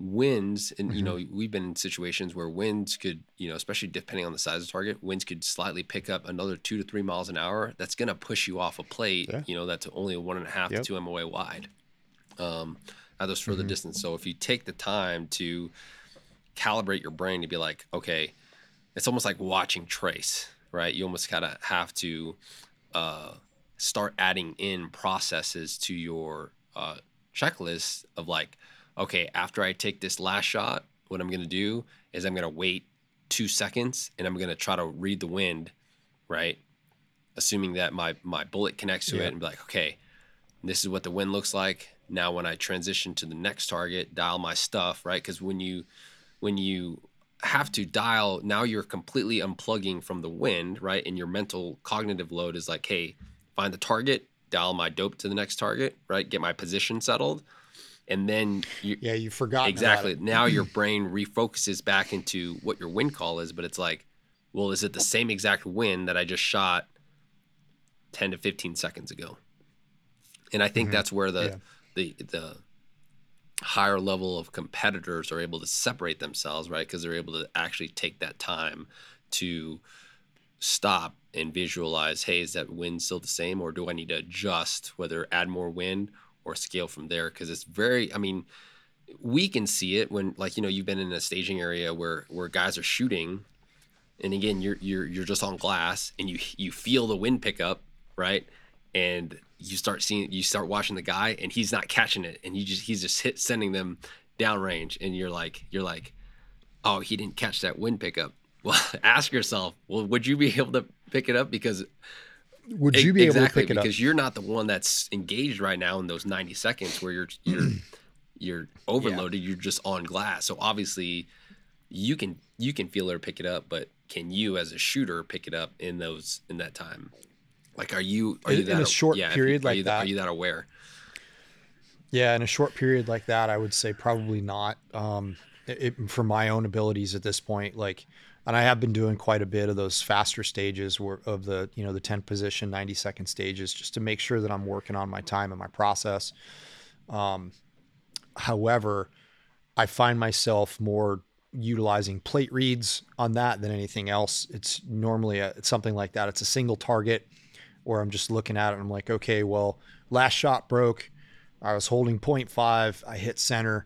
Winds, and mm-hmm. you know, we've been in situations where winds could, you know, especially depending on the size of the target, winds could slightly pick up another two to three miles an hour. That's going to push you off a plate, yeah. you know, that's only a one and a half yep. to two MOA wide. Um, at those further mm-hmm. distance. So if you take the time to calibrate your brain to be like, okay, it's almost like watching trace, right? You almost kind of have to uh, start adding in processes to your uh, checklist of like, okay, after I take this last shot, what I'm going to do is I'm going to wait two seconds and I'm going to try to read the wind, right? Assuming that my my bullet connects to yeah. it and be like, okay, this is what the wind looks like. Now, when I transition to the next target, dial my stuff, right? Because when you when you have to dial now you're completely unplugging from the wind right and your mental cognitive load is like hey find the target dial my dope to the next target right get my position settled and then you, yeah you forgot exactly now your brain refocuses back into what your wind call is but it's like well is it the same exact wind that i just shot 10 to 15 seconds ago and i think mm-hmm. that's where the yeah. the the higher level of competitors are able to separate themselves, right? Because they're able to actually take that time to stop and visualize, hey, is that wind still the same, or do I need to adjust, whether add more wind or scale from there? Because it's very, I mean, we can see it when, like, you know, you've been in a staging area where where guys are shooting, and again, you're you're you're just on glass, and you you feel the wind pick up, right? And you start seeing you start watching the guy and he's not catching it and you just he's just hit sending them downrange and you're like you're like oh he didn't catch that wind pickup well ask yourself well would you be able to pick it up because would you be exactly, able to pick it up because you're not the one that's engaged right now in those 90 seconds where you're you're you're overloaded yeah. you're just on glass so obviously you can you can feel it or pick it up but can you as a shooter pick it up in those in that time like, are you are in, you that in a short yeah, period you, like that, that? Are you that aware? Yeah, in a short period like that, I would say probably not. Um, it, for my own abilities at this point, like, and I have been doing quite a bit of those faster stages of the you know the 10 position, 90 second stages, just to make sure that I'm working on my time and my process. Um, however, I find myself more utilizing plate reads on that than anything else. It's normally a, it's something like that. It's a single target where I'm just looking at it and I'm like, okay, well, last shot broke. I was holding 0.5. I hit center,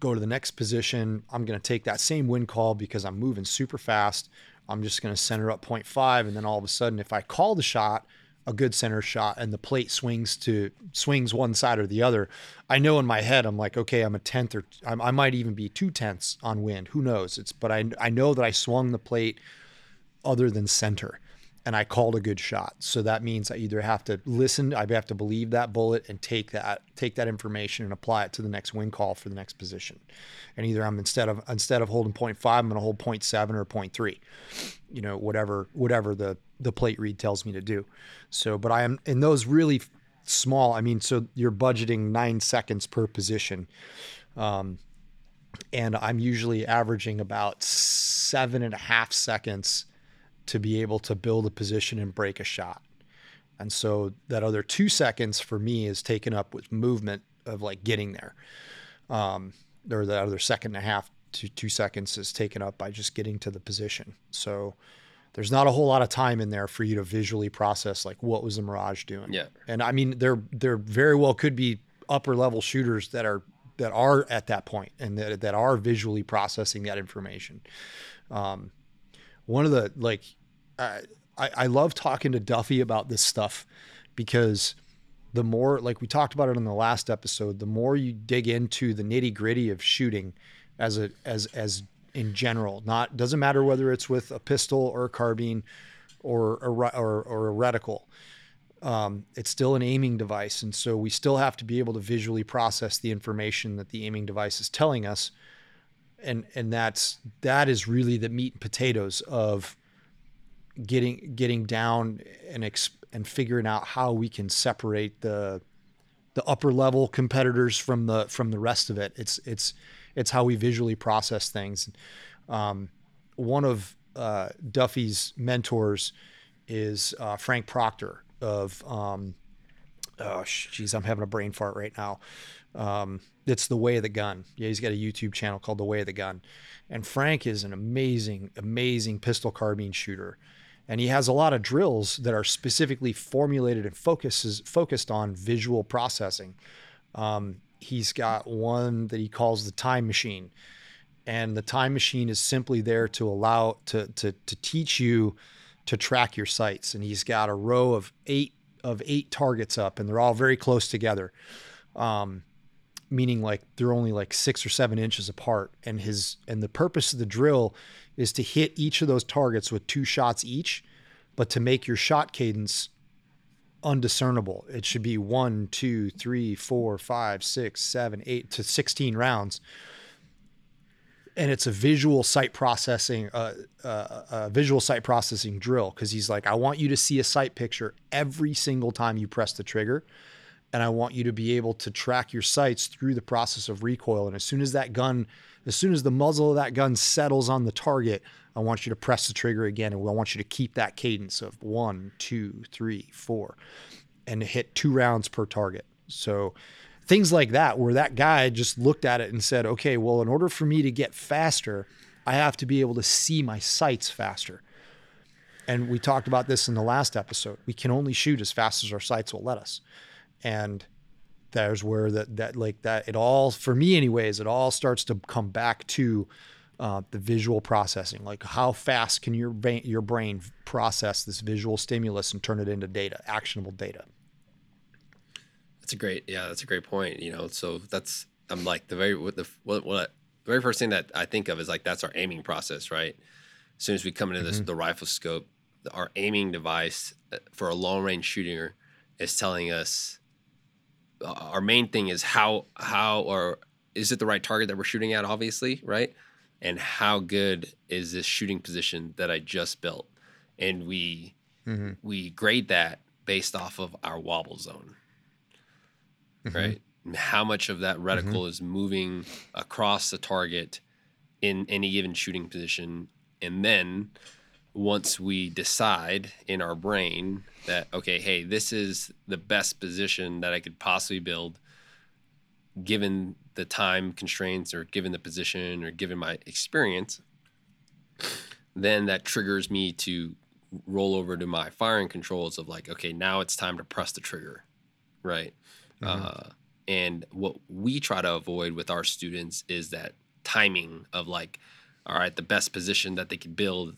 go to the next position. I'm going to take that same wind call because I'm moving super fast. I'm just going to center up 0.5. And then all of a sudden, if I call the shot, a good center shot and the plate swings to swings one side or the other, I know in my head I'm like, okay, I'm a tenth or I, I might even be two tenths on wind. Who knows? It's but I I know that I swung the plate other than center. And I called a good shot. So that means I either have to listen, I have to believe that bullet and take that take that information and apply it to the next wing call for the next position. And either I'm instead of instead of holding 0.5, I'm going to hold 0.7 or 0.3. You know, whatever whatever the the plate read tells me to do. So, but I am in those really small. I mean, so you're budgeting nine seconds per position. Um, and I'm usually averaging about seven and a half seconds to be able to build a position and break a shot. And so that other two seconds for me is taken up with movement of like getting there. Um, or the other second and a half to two seconds is taken up by just getting to the position. So there's not a whole lot of time in there for you to visually process like what was the Mirage doing. Yeah. And I mean, there there very well could be upper level shooters that are that are at that point and that, that are visually processing that information. Um, one of the like, I, I love talking to Duffy about this stuff because the more like we talked about it in the last episode, the more you dig into the nitty gritty of shooting as a as as in general, not doesn't matter whether it's with a pistol or a carbine or a, or, or a reticle um, it's still an aiming device. And so we still have to be able to visually process the information that the aiming device is telling us. And, and that's, that is really the meat and potatoes of getting, getting down and, exp- and figuring out how we can separate the, the upper level competitors from the, from the rest of it. It's, it's, it's how we visually process things. Um, one of uh, Duffy's mentors is uh, Frank Proctor, of um, oh jeez, I'm having a brain fart right now. Um, it's the way of the gun. Yeah, he's got a YouTube channel called The Way of the Gun, and Frank is an amazing, amazing pistol carbine shooter, and he has a lot of drills that are specifically formulated and focuses focused on visual processing. Um, he's got one that he calls the time machine, and the time machine is simply there to allow to to to teach you to track your sights. And he's got a row of eight of eight targets up, and they're all very close together. Um, meaning like they're only like six or seven inches apart. And his and the purpose of the drill is to hit each of those targets with two shots each, but to make your shot cadence undiscernible. It should be one, two, three, four, five, six, seven, eight to 16 rounds and it's a visual sight processing, uh, uh, visual sight processing drill because he's like, I want you to see a sight picture every single time you press the trigger, and I want you to be able to track your sights through the process of recoil. And as soon as that gun, as soon as the muzzle of that gun settles on the target, I want you to press the trigger again, and I want you to keep that cadence of one, two, three, four, and hit two rounds per target. So things like that, where that guy just looked at it and said, okay, well, in order for me to get faster, I have to be able to see my sights faster. And we talked about this in the last episode. We can only shoot as fast as our sights will let us. And there's where that that like that it all for me anyways it all starts to come back to uh, the visual processing like how fast can your brain your brain process this visual stimulus and turn it into data actionable data that's a great, yeah, that's a great point. You know, so that's I'm like the very what the what, what the very first thing that I think of is like that's our aiming process, right? As soon as we come into this, mm-hmm. the rifle scope, our aiming device uh, for a long range shooter is telling us our main thing is how how or is it the right target that we're shooting at, obviously, right? And how good is this shooting position that I just built? And we mm-hmm. we grade that based off of our wobble zone mm-hmm. right? How much of that reticle mm-hmm. is moving across the target in any given shooting position. And then once we decide in our brain that, okay, hey, this is the best position that I could possibly build given the time constraints or given the position or given my experience, then that triggers me to roll over to my firing controls of like, okay, now it's time to press the trigger, right? Mm-hmm. Uh, and what we try to avoid with our students is that timing of like, all right, the best position that they can build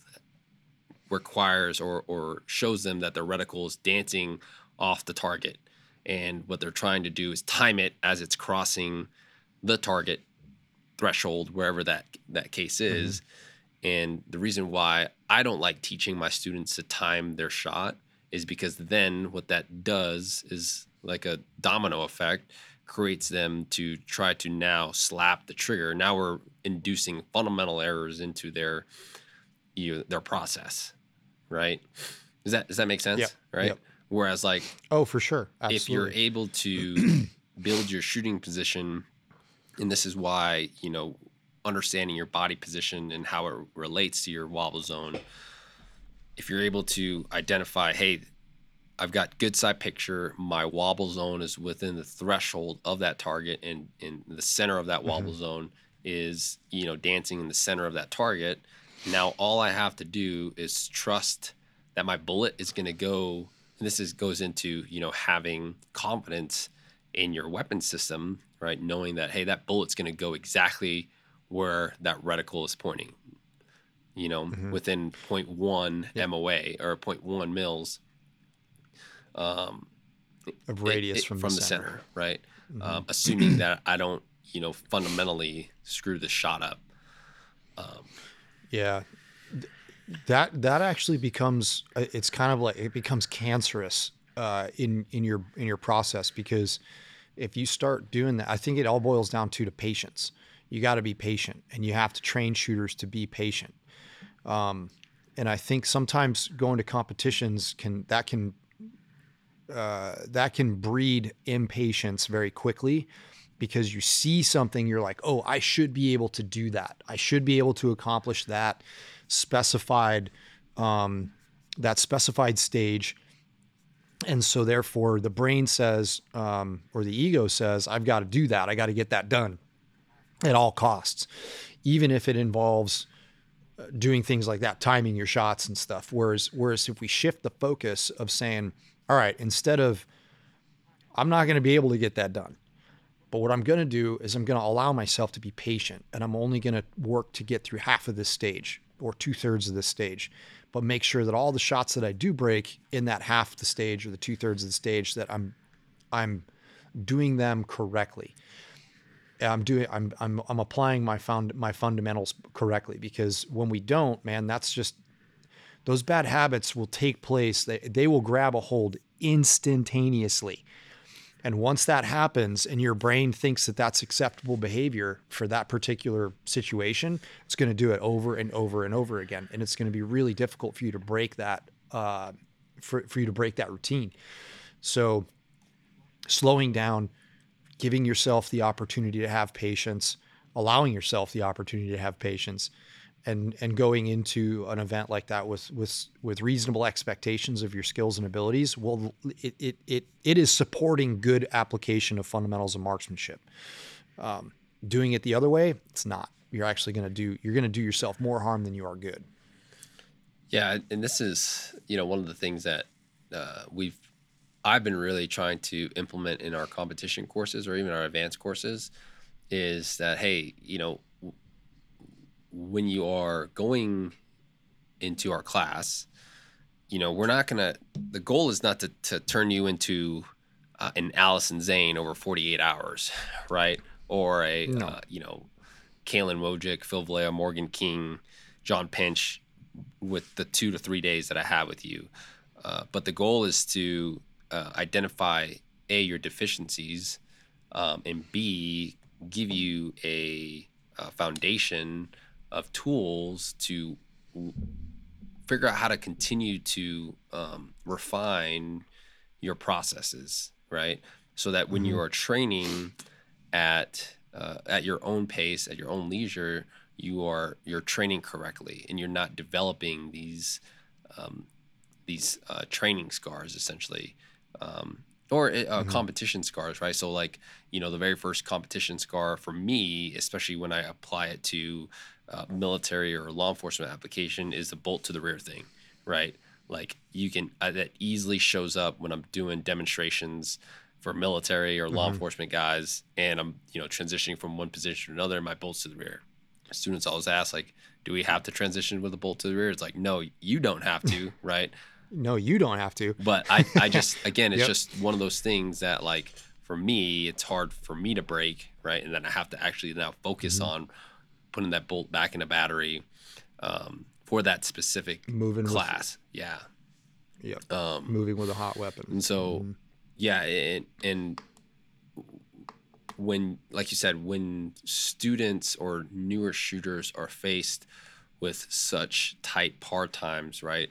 requires or, or shows them that their reticle is dancing off the target. And what they're trying to do is time it as it's crossing the target threshold, wherever that that case is. Mm-hmm. And the reason why I don't like teaching my students to time their shot is because then what that does is like a domino effect creates them to try to now slap the trigger. Now we're inducing fundamental errors into their you know, their process, right? Does that does that make sense? Yep. Right. Yep. Whereas like Oh, for sure. if you're able to build your shooting position, and this is why you know understanding your body position and how it relates to your wobble zone. If you're able to identify, hey, I've got good side picture. My wobble zone is within the threshold of that target, and in the center of that mm-hmm. wobble zone is you know dancing in the center of that target. Now all I have to do is trust that my bullet is going to go. And this is goes into you know having confidence in your weapon system, right? Knowing that hey, that bullet's going to go exactly where that reticle is pointing. You know, within 0.1 MOA or 0.1 mils um, of radius it- from, from the, center. right? Um, assuming that I don't, you know, fundamentally screw the shot up. Yeah. That that actually becomes uh, it's kind of like it becomes cancerous uh, in in your in your process because if you start doing that, I think it all boils down to to patience. You got to be patient, and you have to train shooters to be patient. Um, and I think sometimes going to competitions can that can uh, that can breed impatience very quickly because you see something you're like oh i should be able to do that. I should be able to accomplish that specified um, that specified stage. And so therefore the brain says um, or the ego says i've got to do that. I got to get that done at all costs. Even if it involves uh, doing things like that timing your shots and stuff. Whereas whereas if we shift the focus of saying all right instead of i'm not going to be able to get that done but what I'm going to do is I'm going to allow myself to be patient and I'm only going to work to get through half of this stage or two thirds of this stage, but make sure that all the shots that I do break in that half the stage or the two thirds of the stage that I'm, I'm doing them correctly. I'm doing, I'm, I'm, I'm applying my found my fundamentals correctly because when we don't, man, that's just, those bad habits will take place. They, they will grab a hold instantaneously. And once that happens and your brain thinks that that's acceptable behavior for that particular situation, it's going to do it over and over and over again. And it's going to be really difficult for you to break that, uh, for, for you to break that routine. So slowing down, giving yourself the opportunity to have patience, allowing yourself the opportunity to have patience and and going into an event like that with with with reasonable expectations of your skills and abilities well it it it, it is supporting good application of fundamentals of marksmanship. Um, doing it the other way it's not. You're actually going to do you're going to do yourself more harm than you are good. Yeah, and this is you know one of the things that uh, we've I've been really trying to implement in our competition courses or even our advanced courses is that hey, you know, when you are going into our class, you know, we're not gonna. The goal is not to to turn you into uh, an Allison Zane over 48 hours, right? Or a No. uh, you know, Caylen Wojcik, Phil Velayo, Morgan King, John Pinch, with the two to three days that I have with you. Uh, but the goal is to uh, identify a your deficiencies, um, and b give you a, a foundation of tools to figure out how to continue to um, refine your processes, right? So that when you are training at uh, at your own pace, at your own leisure, you are you're training correctly, and you're not developing these um, these uh, training scars essentially, um, or uh, competition scars, right? So like you know the very first competition scar for me, especially when I apply it to uh, military or law enforcement application, is the bolt to the rear thing, right? Like you can uh, that easily shows up when I'm doing demonstrations for military or law enforcement guys, and I'm you know transitioning from one position to another, and my bolts to the rear. Students always ask like, "Do we have to transition with a bolt to the rear?" It's like, no, you don't have to, right? no you don't have to But I, I just again, it's Yep. just one of those things that like for me, it's hard for me to break, right? And then I have to actually now focus Mm-hmm. on putting that bolt back in a battery. um, for that specific Moving with- class. yeah. Yep. Um, Moving with a hot weapon. and so, yeah, and, and when, like you said, when students or newer shooters are faced with such tight par times, right?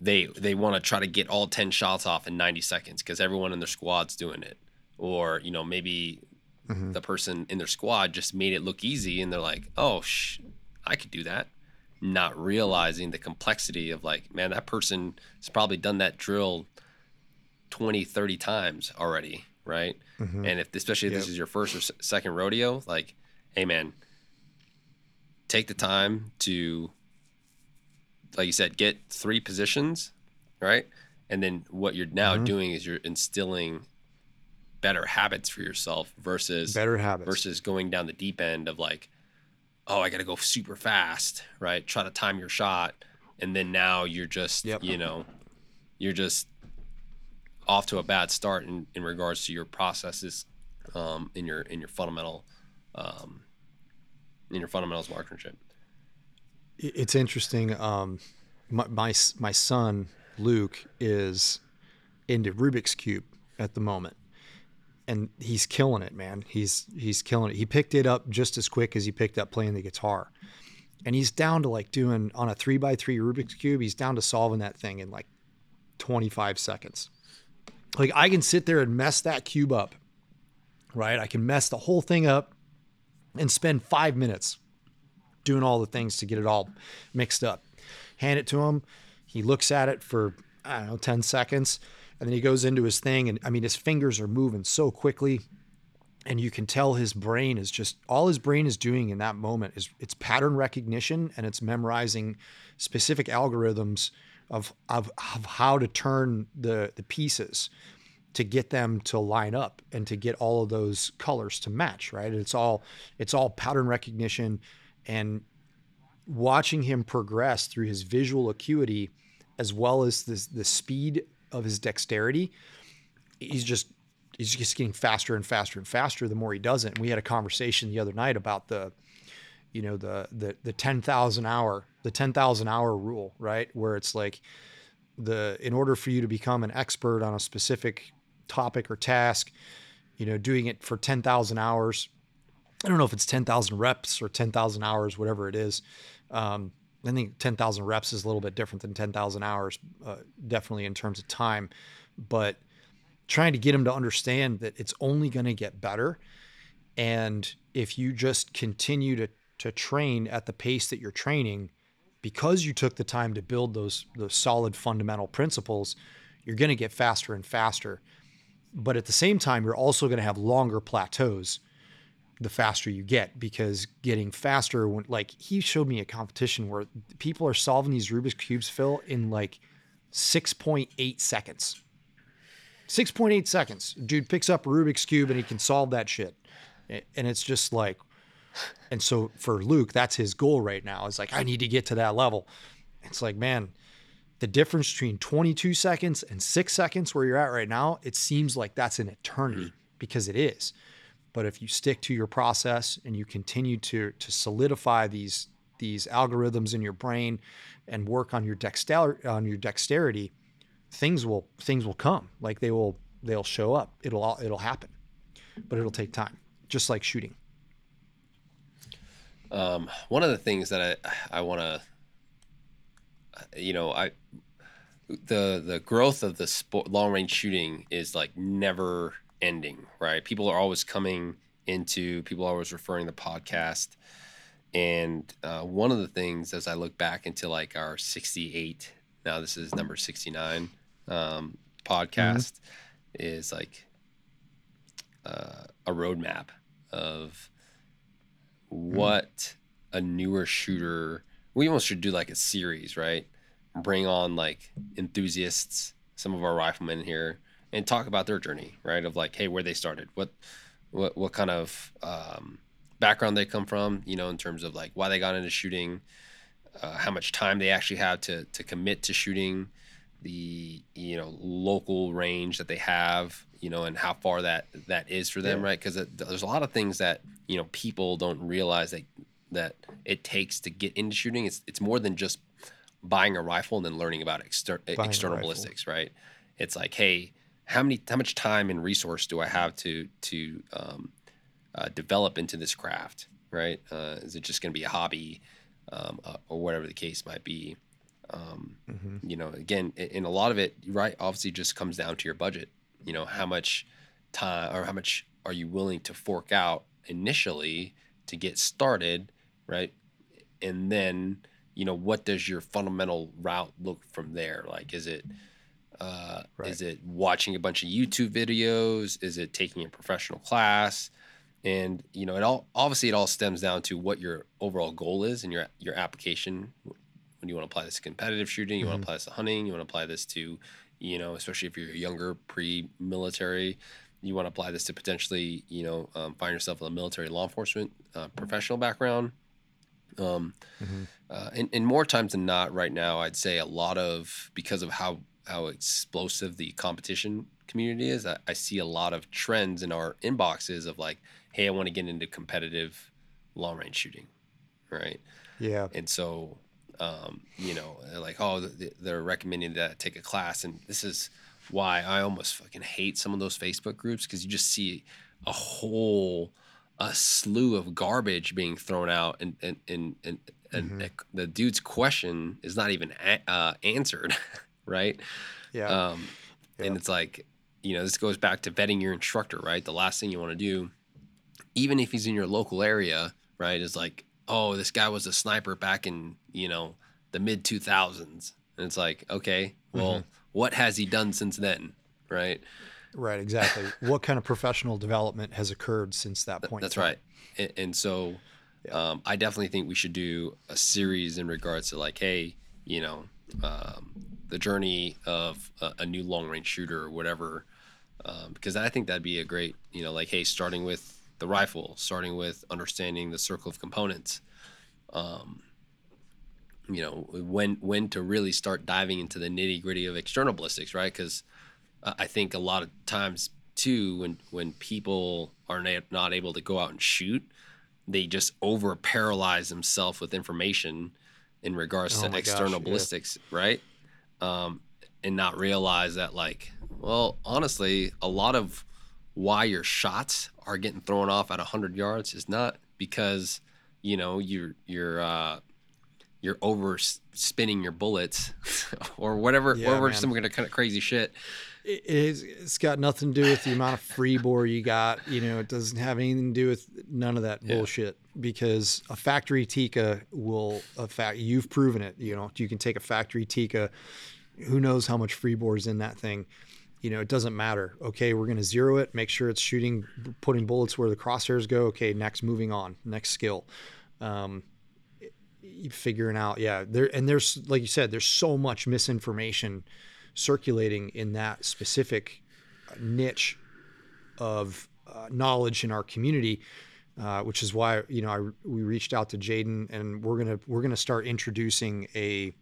They they want to try to get all ten shots off in ninety seconds because everyone in their squad's doing it, or you know maybe Mhm. the person in their squad just made it look easy, and they're like, oh, sh- I could do that not realizing the complexity of like man that person has probably done that drill 20 30 times already right Mhm. and if especially if this is your first or second rodeo like hey man take the time to like you said get three positions right and then what you're now Mhm. doing is you're instilling better habits for yourself versus Better habits. versus going down the deep end of like, oh, I got to go super fast, right? Try to time your shot, and then now you're just, Yep. you know, you're just off to a bad start in, in regards to your processes, um, in your in your fundamental, um, in your fundamentals marksmanship. It's interesting. Um, my, my my son Luke is into Rubik's cube at the moment, and he's killing it, man. He's he's killing it. He picked it up just as quick as he picked up playing the guitar, and he's down to like doing on a three by three Rubik's cube. He's down to solving that thing in like twenty five seconds. Like I can sit there and mess that cube up, right? I can mess the whole thing up and spend five minutes doing all the things to get it all mixed up. Hand it to him. He looks at it for, I don't know, 10 seconds. And then he goes into his thing. And I mean, his fingers are moving so quickly. And you can tell his brain is just all his brain is doing in that moment is it's pattern recognition and it's memorizing specific algorithms of, of, of how to turn the, the pieces to get them to line up and to get all of those colors to match right it's all it's all pattern recognition and watching him progress through his visual acuity as well as the, the speed of his dexterity he's just he's just getting faster and faster and faster the more he does it and we had a conversation the other night about the you know the the the 10,000 hour the 10,000 hour rule right where it's like the in order for you to become an expert on a specific topic or task you know doing it for 10,000 hours I don't know if it's 10,000 reps or 10,000 hours, whatever it is. Um, I think 10,000 reps is a little bit different than 10,000 hours, uh, definitely in terms of time. But trying to get them to understand that it's only going to get better. And if you just continue to, to train at the pace that you're training, because you took the time to build those, those solid fundamental principles, you're going to get faster and faster. But at the same time, you're also going to have longer plateaus the faster you get because getting faster when like he showed me a competition where people are solving these Rubik's cubes Phil in like 6.8 seconds. 6.8 seconds. Dude picks up Rubik's cube and he can solve that shit. And it's just like and so for Luke that's his goal right now. It's like I need to get to that level. It's like man, the difference between 22 seconds and 6 seconds where you're at right now, it seems like that's an eternity because it is. But if you stick to your process and you continue to to solidify these these algorithms in your brain and work on your dexter on your dexterity, things will things will come. Like they will they'll show up. It'll it'll happen. But it'll take time. Just like shooting. Um, one of the things that I I want to, you know, I the the growth of the sport, long range shooting is like never ending, right? People are always coming into, people are always referring to the podcast, and uh, one of the things as I look back into like our sixty eight, now this is number sixty nine um, podcast, is like uh, a roadmap of what a newer shooter we almost should do like a series right? Bring on like enthusiasts some of our riflemen here and talk about their journey right of like hey where they started what what what kind of um, background they come from you know in terms of like why they got into shooting uh, how much time they actually have to to commit to shooting the you know local range that they have you know and how far that that is for them Yeah. right because there's a lot of things that you know people don't realize that that it takes to get into shooting. It's it's more than just buying a rifle and then learning about exter- external ballistics, right? It's like, hey, how many how much time and resource do I have to to um, uh, develop into this craft, right? Uh, is it just going to be a hobby um, uh, or whatever the case might be? Um, mm-hmm. You know, again, in a lot of it, right, obviously just comes down to your budget. You know, how much time or how much are you willing to fork out initially to get started, right? And then, you know, what does your fundamental route look from there? Like, is it uh, right. is it watching a bunch of YouTube videos? Is it taking a professional class? And you know, it all obviously it all stems down to what your overall goal is and your your application. When you want to apply this to competitive shooting, you mm-hmm. want to apply this to hunting, you want to apply this to, you know, especially if you're younger, pre-military, you want to apply this to potentially, you know, um, find yourself in a military law enforcement uh, professional background. Um, mm-hmm. uh, and, and more times than not, right now, I'd say a lot of because of how how explosive the competition community is, I, I see a lot of trends in our inboxes of like, hey, I want to get into competitive long range shooting, right? Yeah. And so, um, you know, like, oh, they're recommending that I take a class, and this is why I almost fucking hate some of those Facebook groups because you just see a whole a slew of garbage being thrown out and and and and, mm-hmm. and the dude's question is not even a, uh, answered right yeah um yeah. and it's like you know this goes back to vetting your instructor right the last thing you want to do even if he's in your local area right is like oh this guy was a sniper back in you know the mid 2000s and it's like okay well mm-hmm what has he done since then, right? Right, exactly. what kind of professional development has occurred since that point? That's right. And, and so yeah. um, I definitely think we should do a series in regards to like, hey, you know, um, the journey of a, a, new long range shooter or whatever, um, because I think that'd be a great, you know, like, hey, starting with the rifle, starting with understanding the circle of components, um, you know when when to really start diving into the nitty gritty of external ballistics, right? Because I think a lot of times too, when when people are not able to go out and shoot, they just over paralyze themselves with information in regards oh to external gosh, ballistics, yeah. right? Um, and not realize that, like, well, honestly, a lot of why your shots are getting thrown off at 100 yards is not because you know you're you're uh, you're over spinning your bullets or whatever, yeah, or some kind of kind of crazy shit. It is, it's got nothing to do with the amount of free bore you got. You know, it doesn't have anything to do with none of that yeah. bullshit because a factory Tikka will affect, you've proven it. You know, you can take a factory Tikka who knows how much free bore is in that thing. You know, it doesn't matter. Okay, we're going to zero it, make sure it's shooting, putting bullets where the crosshairs go. Okay, next, moving on, next skill. Um, figuring out yeah there and there's like you said there's so much misinformation circulating in that specific niche of uh, knowledge in our community uh, which is why you know I, we reached out to Jaden and we're gonna we're gonna start introducing a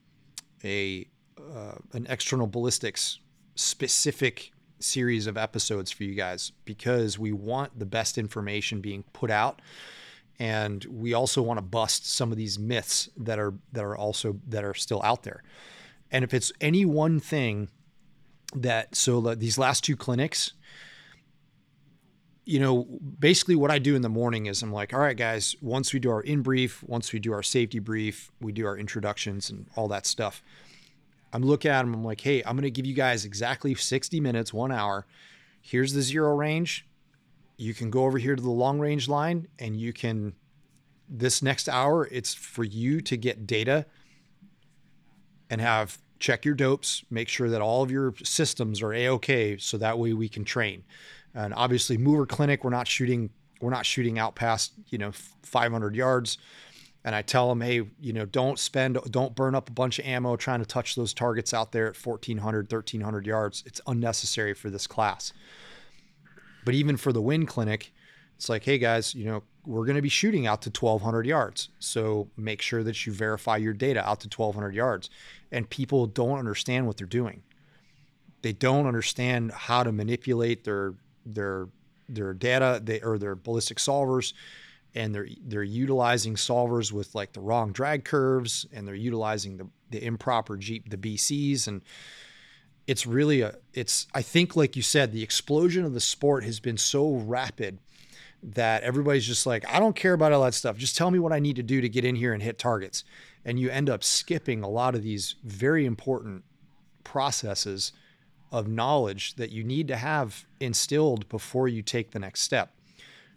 a uh, an external ballistics specific series of episodes for you guys because we want the best information being put out and we also want to bust some of these myths that are that are also that are still out there. And if it's any one thing that so these last two clinics you know, basically what I do in the morning is I'm like, all right, guys, once we do our in brief, once we do our safety brief, we do our introductions and all that stuff. I'm looking at them. I'm like, hey, I'm going to give you guys exactly 60 minutes, one hour. Here's the zero range you can go over here to the long range line and you can this next hour it's for you to get data and have check your dopes make sure that all of your systems are a-ok so that way we can train and obviously mover clinic we're not shooting we're not shooting out past you know 500 yards and i tell them hey you know don't spend don't burn up a bunch of ammo trying to touch those targets out there at 1400 1300 yards it's unnecessary for this class but even for the wind clinic, it's like, hey guys, you know, we're going to be shooting out to 1200 yards. So make sure that you verify your data out to 1200 yards. And people don't understand what they're doing. They don't understand how to manipulate their their their data they, or their ballistic solvers. and they're they're utilizing solvers with like the wrong drag curves and they're utilizing the the improper Jeep the BCs and it's really a it's I think like you said the explosion of the sport has been so rapid that everybody's just like I don't care about all that stuff just tell me what I need to do to get in here and hit targets and you end up skipping a lot of these very important processes of knowledge that you need to have instilled before you take the next step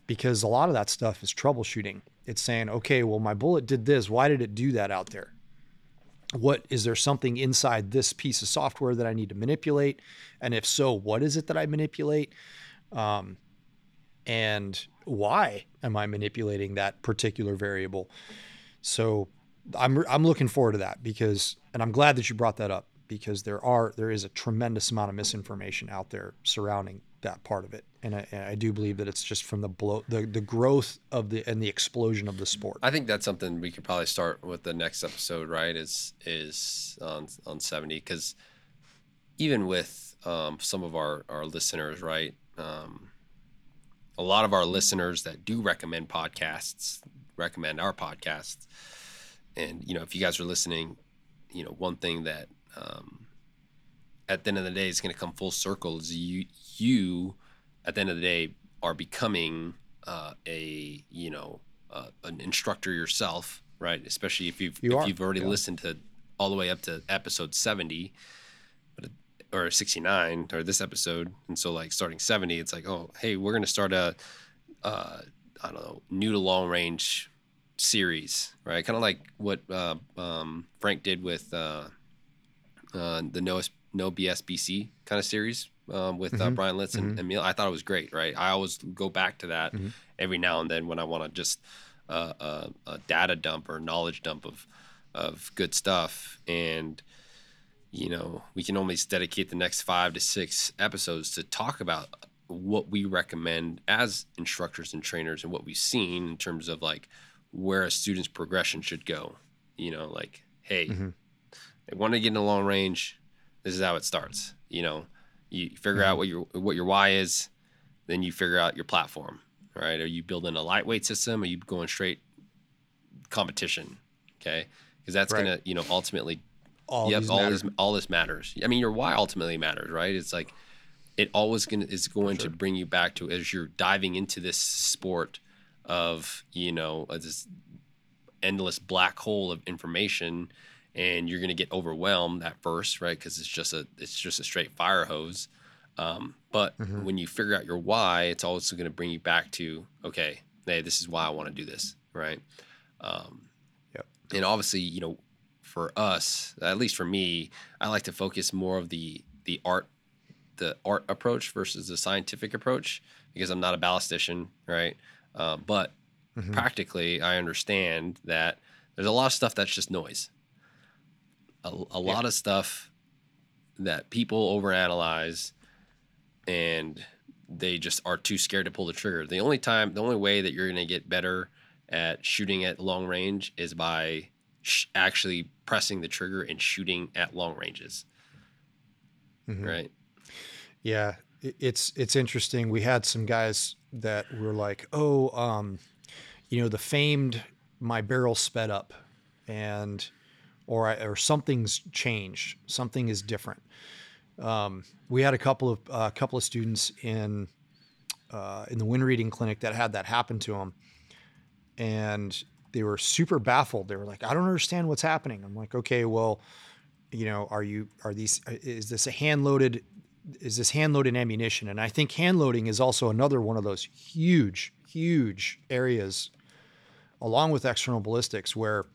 because a lot of that stuff is troubleshooting it's saying okay well my bullet did this why did it do that out there what is there something inside this piece of software that I need to manipulate? And if so, what is it that I manipulate? Um, and why am I manipulating that particular variable? So I'm I'm looking forward to that because, and I'm glad that you brought that up because there are there is a tremendous amount of misinformation out there surrounding that part of it, and I, and I do believe that it's just from the blow the the growth of the and the explosion of the sport. I think that's something we could probably start with the next episode, right? Is is on on seventy because even with um, some of our our listeners, right? Um, a lot of our listeners that do recommend podcasts recommend our podcasts, and you know if you guys are listening, you know one thing that um, at the end of the day it's going to come full circle. Is you you at the end of the day are becoming uh, a you know uh, an instructor yourself right? Especially if you've You if are, you've already yeah. listened to all the way up to episode 70 but or 69 or this episode and so like starting 70 it's like oh hey we're going to start a uh, i don't know new to long range series right? Kind of like what uh, um, frank did with uh, uh, the no no BS BC kind of series um, with uh, Mhm. Brian Litz and Mhm. Emil. I thought it was great. Right, I always go back to that Mhm. every now and then when I want to just uh, uh, a data dump or knowledge dump of of good stuff. And you know, we can almost dedicate the next five to six episodes to talk about what we recommend as instructors and trainers and what we've seen in terms of like where a student's progression should go. You know, like, hey, Mhm. they want to get in the long range. This is how it starts. You know, you figure out mm-hmm. what your what your why is, then you figure out your platform. Right? Are you building a lightweight system? Are you going straight competition? Okay, because that's Right. gonna you know ultimately All yep, all matter. this all this matters. I mean, your why ultimately matters, right? It's like it always gonna is going to bring you back to as you're diving into this sport of you know this endless black hole of information, and you're gonna get overwhelmed at first, right? Because it's just a it's just a straight fire hose. Um, but Mhm. when you figure out your why, it's also going to bring you back to okay, hey, this is why I want to do this, right? Um, Yep. And obviously, you know, for us, at least for me, I like to focus more of the the art the art approach versus the scientific approach because I'm not a ballistician, right? Um, but Mhm. practically, I understand that there's a lot of stuff that's just noise. A, a lot of stuff that people overanalyze and they just are too scared to pull the trigger. The only time, the only way that you're going to get better at shooting at long range is by sh- actually pressing the trigger and shooting at long ranges, Mhm. right? Yeah, it's it's interesting. We had some guys that were like, "Oh, um, you know, the famed my barrel sped up, and or I, or something's changed. Something is different." Um, we had a couple of a couple of students in uh, in the wind reading clinic that had that happen to them, and they were super baffled. They were like, "I don't understand what's happening." I'm like, "Okay, well." You know, are you are these is this a hand loaded is this hand loaded ammunition? And I think hand loading is also another one of those huge, huge areas, along with external ballistics, where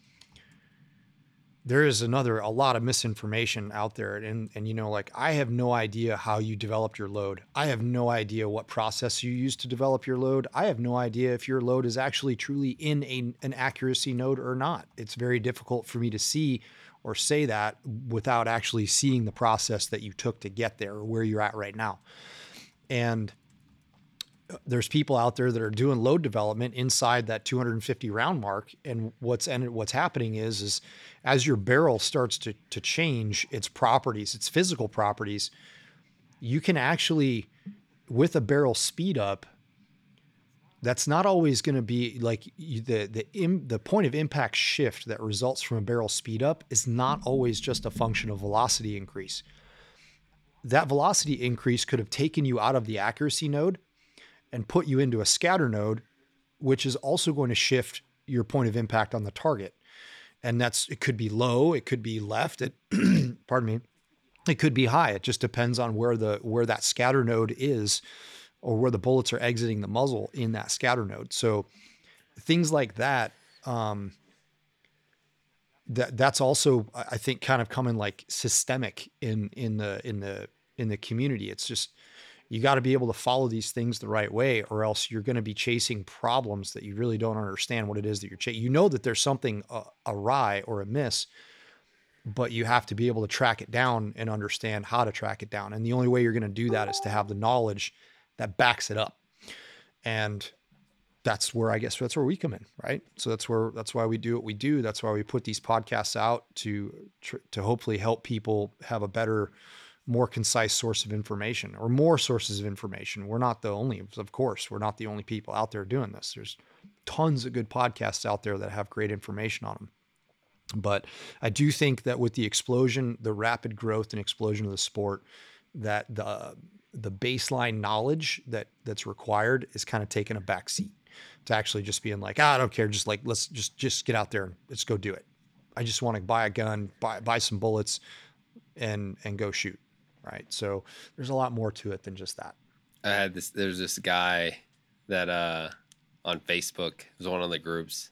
there is another a lot of misinformation out there. And and you know, like I have no idea how you developed your load. I have no idea what process you used to develop your load. I have no idea if your load is actually truly in a, an accuracy node or not. It's very difficult for me to see or say that without actually seeing the process that you took to get there or where you're at right now. And there's people out there that are doing load development inside that 250 round mark and what's and what's happening is is as your barrel starts to to change its properties its physical properties you can actually with a barrel speed up that's not always going to be like the the Im, the point of impact shift that results from a barrel speed up is not always just a function of velocity increase. That velocity increase could have taken you out of the accuracy node and put you into a scatter node, which is also going to shift your point of impact on the target. And that's it could be low, it could be left, it pardon me. It could be high. It just depends on where the where that scatter node is or where the bullets are exiting the muzzle in that scatter node. So things like that, um, that that's also I think kind of coming like systemic in in the in the in the community. It's just you got to be able to follow these things the right way, or else you're going to be chasing problems that you really don't understand what it is that you're chasing. You know that there's something uh, awry or amiss, but you have to be able to track it down and understand how to track it down. And the only way you're going to do that is to have the knowledge that backs it up. And that's where I guess that's where we come in, right? So that's where that's why we do what we do. That's why we put these podcasts out to to hopefully help people have a better more concise source of information or more sources of information. We're not the only, of course, we're not the only people out there doing this. There's tons of good podcasts out there that have great information on them. But I do think that with the explosion, the rapid growth and explosion of the sport, that the the baseline knowledge that that's required is kind of taking a back seat to actually just being like, ah, I don't care, just like let's just just get out there and let's go do it. I just want to buy a gun, buy buy some bullets, and and go shoot. Right. So there's a lot more to it than just that. I had this. There's this guy that uh on Facebook was one of the groups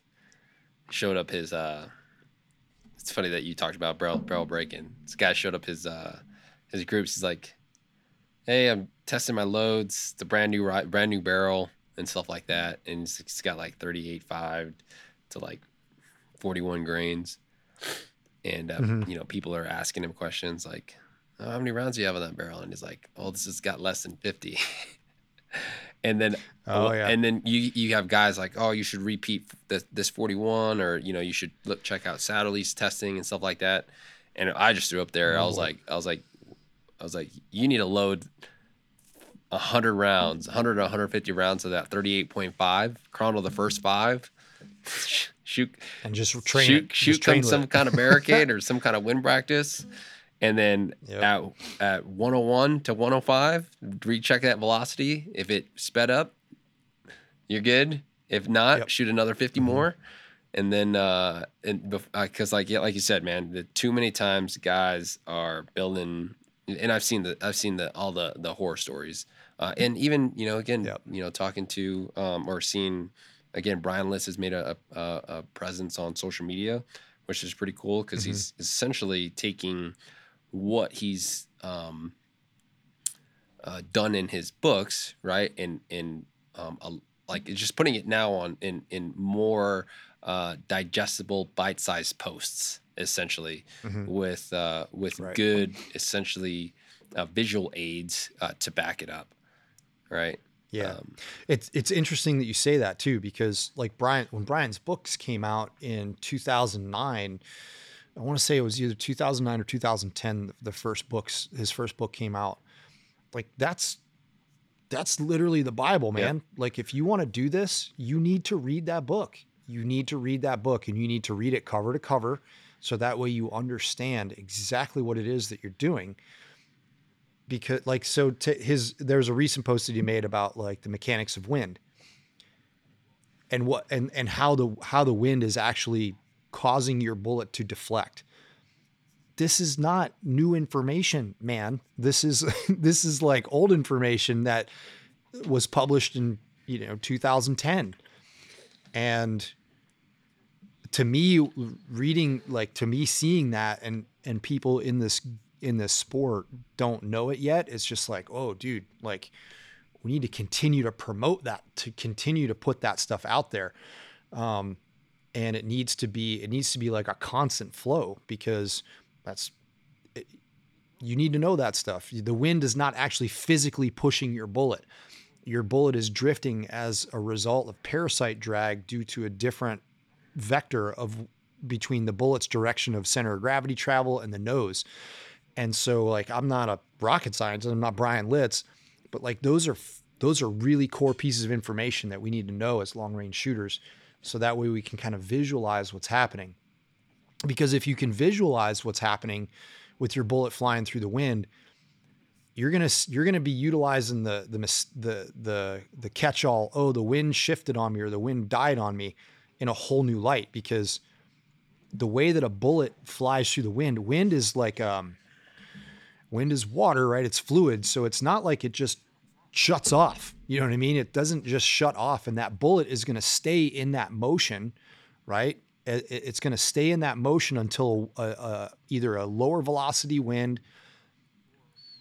showed up his uh. It's funny that you talked about barrel barrel breaking. This guy showed up his uh his groups. He's like, hey, I'm testing my loads. It's a brand new brand new barrel and stuff like that, and it's got like 38.5 to like 41 grains. And uh, mm-hmm. you know, people are asking him questions like, oh, "How many rounds do you have on that barrel?" And he's like, "Oh, this has got less than 50." and then oh, oh, yeah. and then you you have guys like oh you should repeat this, this 41 or you know you should look check out Satterlee's testing and stuff like that and I just threw up there oh, I was like I was like I was like, you need to load 100 rounds, 100 to 150 rounds of that 38.5, chrono the first five, shoot, and just train shoot, shoot train some kind of barricade or some kind of wind practice. And then yep. at, at 101 to 105, recheck that velocity. If it sped up, you're good. If not, yep. shoot another 50 mm-hmm. more. And then, uh, and because uh, like yeah, like you said, man, the too many times guys are building and I've seen the I've seen the all the the horror stories, uh, and even you know again yep. you know talking to um, or seeing again Brian Litz has made a, a, a presence on social media, which is pretty cool because mm-hmm. he's essentially taking what he's um, uh, done in his books, right, and in um, a, like just putting it now on in in more uh, digestible bite-sized posts essentially mm-hmm. with uh, with right. good essentially uh, visual aids uh, to back it up right yeah um, it's it's interesting that you say that too because like brian when brian's books came out in 2009 i want to say it was either 2009 or 2010 the first books his first book came out. Like that's that's literally the bible man. Like if you want to do this you need to read that book. You need to read that book and you need to read it cover to cover so that way you understand exactly what it is that you're doing. Because like so to his there's a recent post that he made about like the mechanics of wind. And what and and how the how the wind is actually causing your bullet to deflect. This is not new information man. This is this is like old information that was published in you know 2010 and to me reading like to me seeing that and and people in this in this sport don't know it yet it's just like oh dude like we need to continue to promote that to continue to put that stuff out there. Um, and it needs to be it needs to be like a constant flow because that's it, you need to know that stuff the wind is not actually physically pushing your bullet your bullet is drifting as a result of parasite drag due to a different vector of between the bullet's direction of center of gravity travel and the nose. And so like I'm not a rocket scientist, I'm not Brian Litz, but like those are those are really core pieces of information that we need to know as long range shooters. So that way we can kind of visualize what's happening. Because if you can visualize what's happening with your bullet flying through the wind, you're gonna you're gonna be utilizing the the the the the catch all. Oh, the wind shifted on me, or the wind died on me, in a whole new light. Because the way that a bullet flies through the wind, wind is like um, wind is water, right? It's fluid, so it's not like it just shuts off. You know what I mean? It doesn't just shut off, and that bullet is going to stay in that motion, right? It's going to stay in that motion until a, a, either a lower velocity wind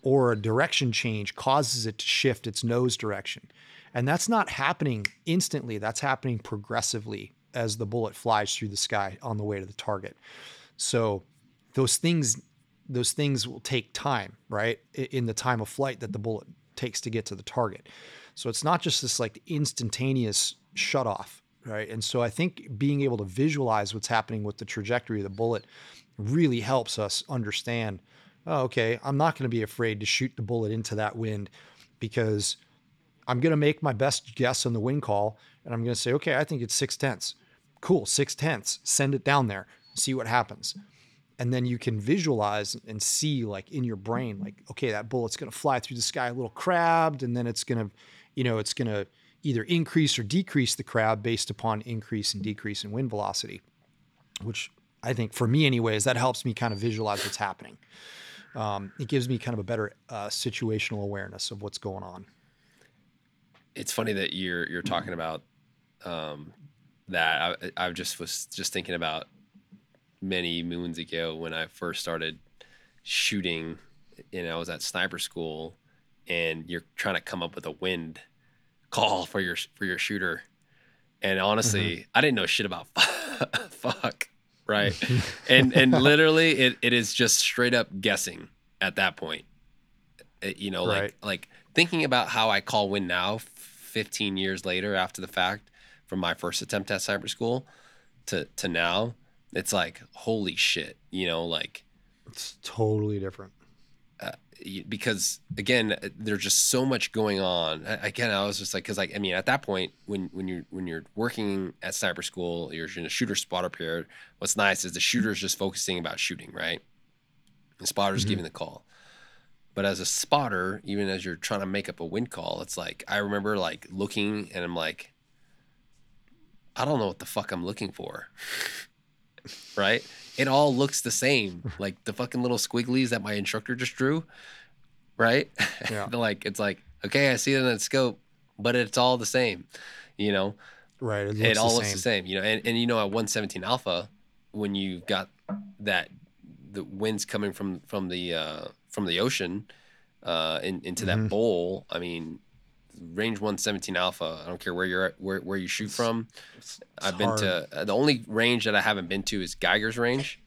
or a direction change causes it to shift its nose direction. And that's not happening instantly, that's happening progressively as the bullet flies through the sky on the way to the target. So those things those things will take time, right? In the time of flight that the bullet takes to get to the target. So it's not just this like instantaneous shut off, right? And so I think being able to visualize what's happening with the trajectory of the bullet really helps us understand, oh, okay, I'm not going to be afraid to shoot the bullet into that wind because I'm going to make my best guess on the wind call and I'm going to say, okay, I think it's six tenths. Cool, six tenths. Send it down there, see what happens and then you can visualize and see like in your brain like okay that bullet's going to fly through the sky a little crabbed and then it's going to you know it's going to either increase or decrease the crab based upon increase and decrease in wind velocity which i think for me anyways that helps me kind of visualize what's happening. Um, it gives me kind of a better uh, situational awareness of what's going on. It's funny that you're you're talking about um, that. I, I just was just thinking about many moons ago when I first started shooting and I was at sniper school and you're trying to come up with a wind call for your for your shooter. And honestly, mm-hmm. I didn't know shit about fuck, right? and and literally it, it is just straight up guessing at that point. It, you know, right. like like thinking about how I call wind now 15 years later after the fact from my first attempt at sniper school to to now it's like holy shit, you know, like it's totally different. Uh, because again, there's just so much going on. Again, I was just like, because like I mean, at that point, when when you're when you're working at sniper school, you're in a shooter spotter period. What's nice is the shooter's just focusing about shooting, right? The spotter's mm-hmm. giving the call. But as a spotter, even as you're trying to make up a wind call, it's like I remember like looking and I'm like, I don't know what the fuck I'm looking for. right? It all looks the same, like the fucking little squigglies that my instructor just drew, right? Yeah. like it's like okay, I see it in the scope, but it's all the same, you know. Right. It, it all the looks the same, you know. And and you know at 117 alpha, when you got that the winds coming from from the uh, from the ocean uh, in, into mm-hmm. that bowl, I mean, range 117 alpha i don't care where you're at where, where you shoot from it's, it's i've hard. been to uh, the only range that i haven't been to is geiger's range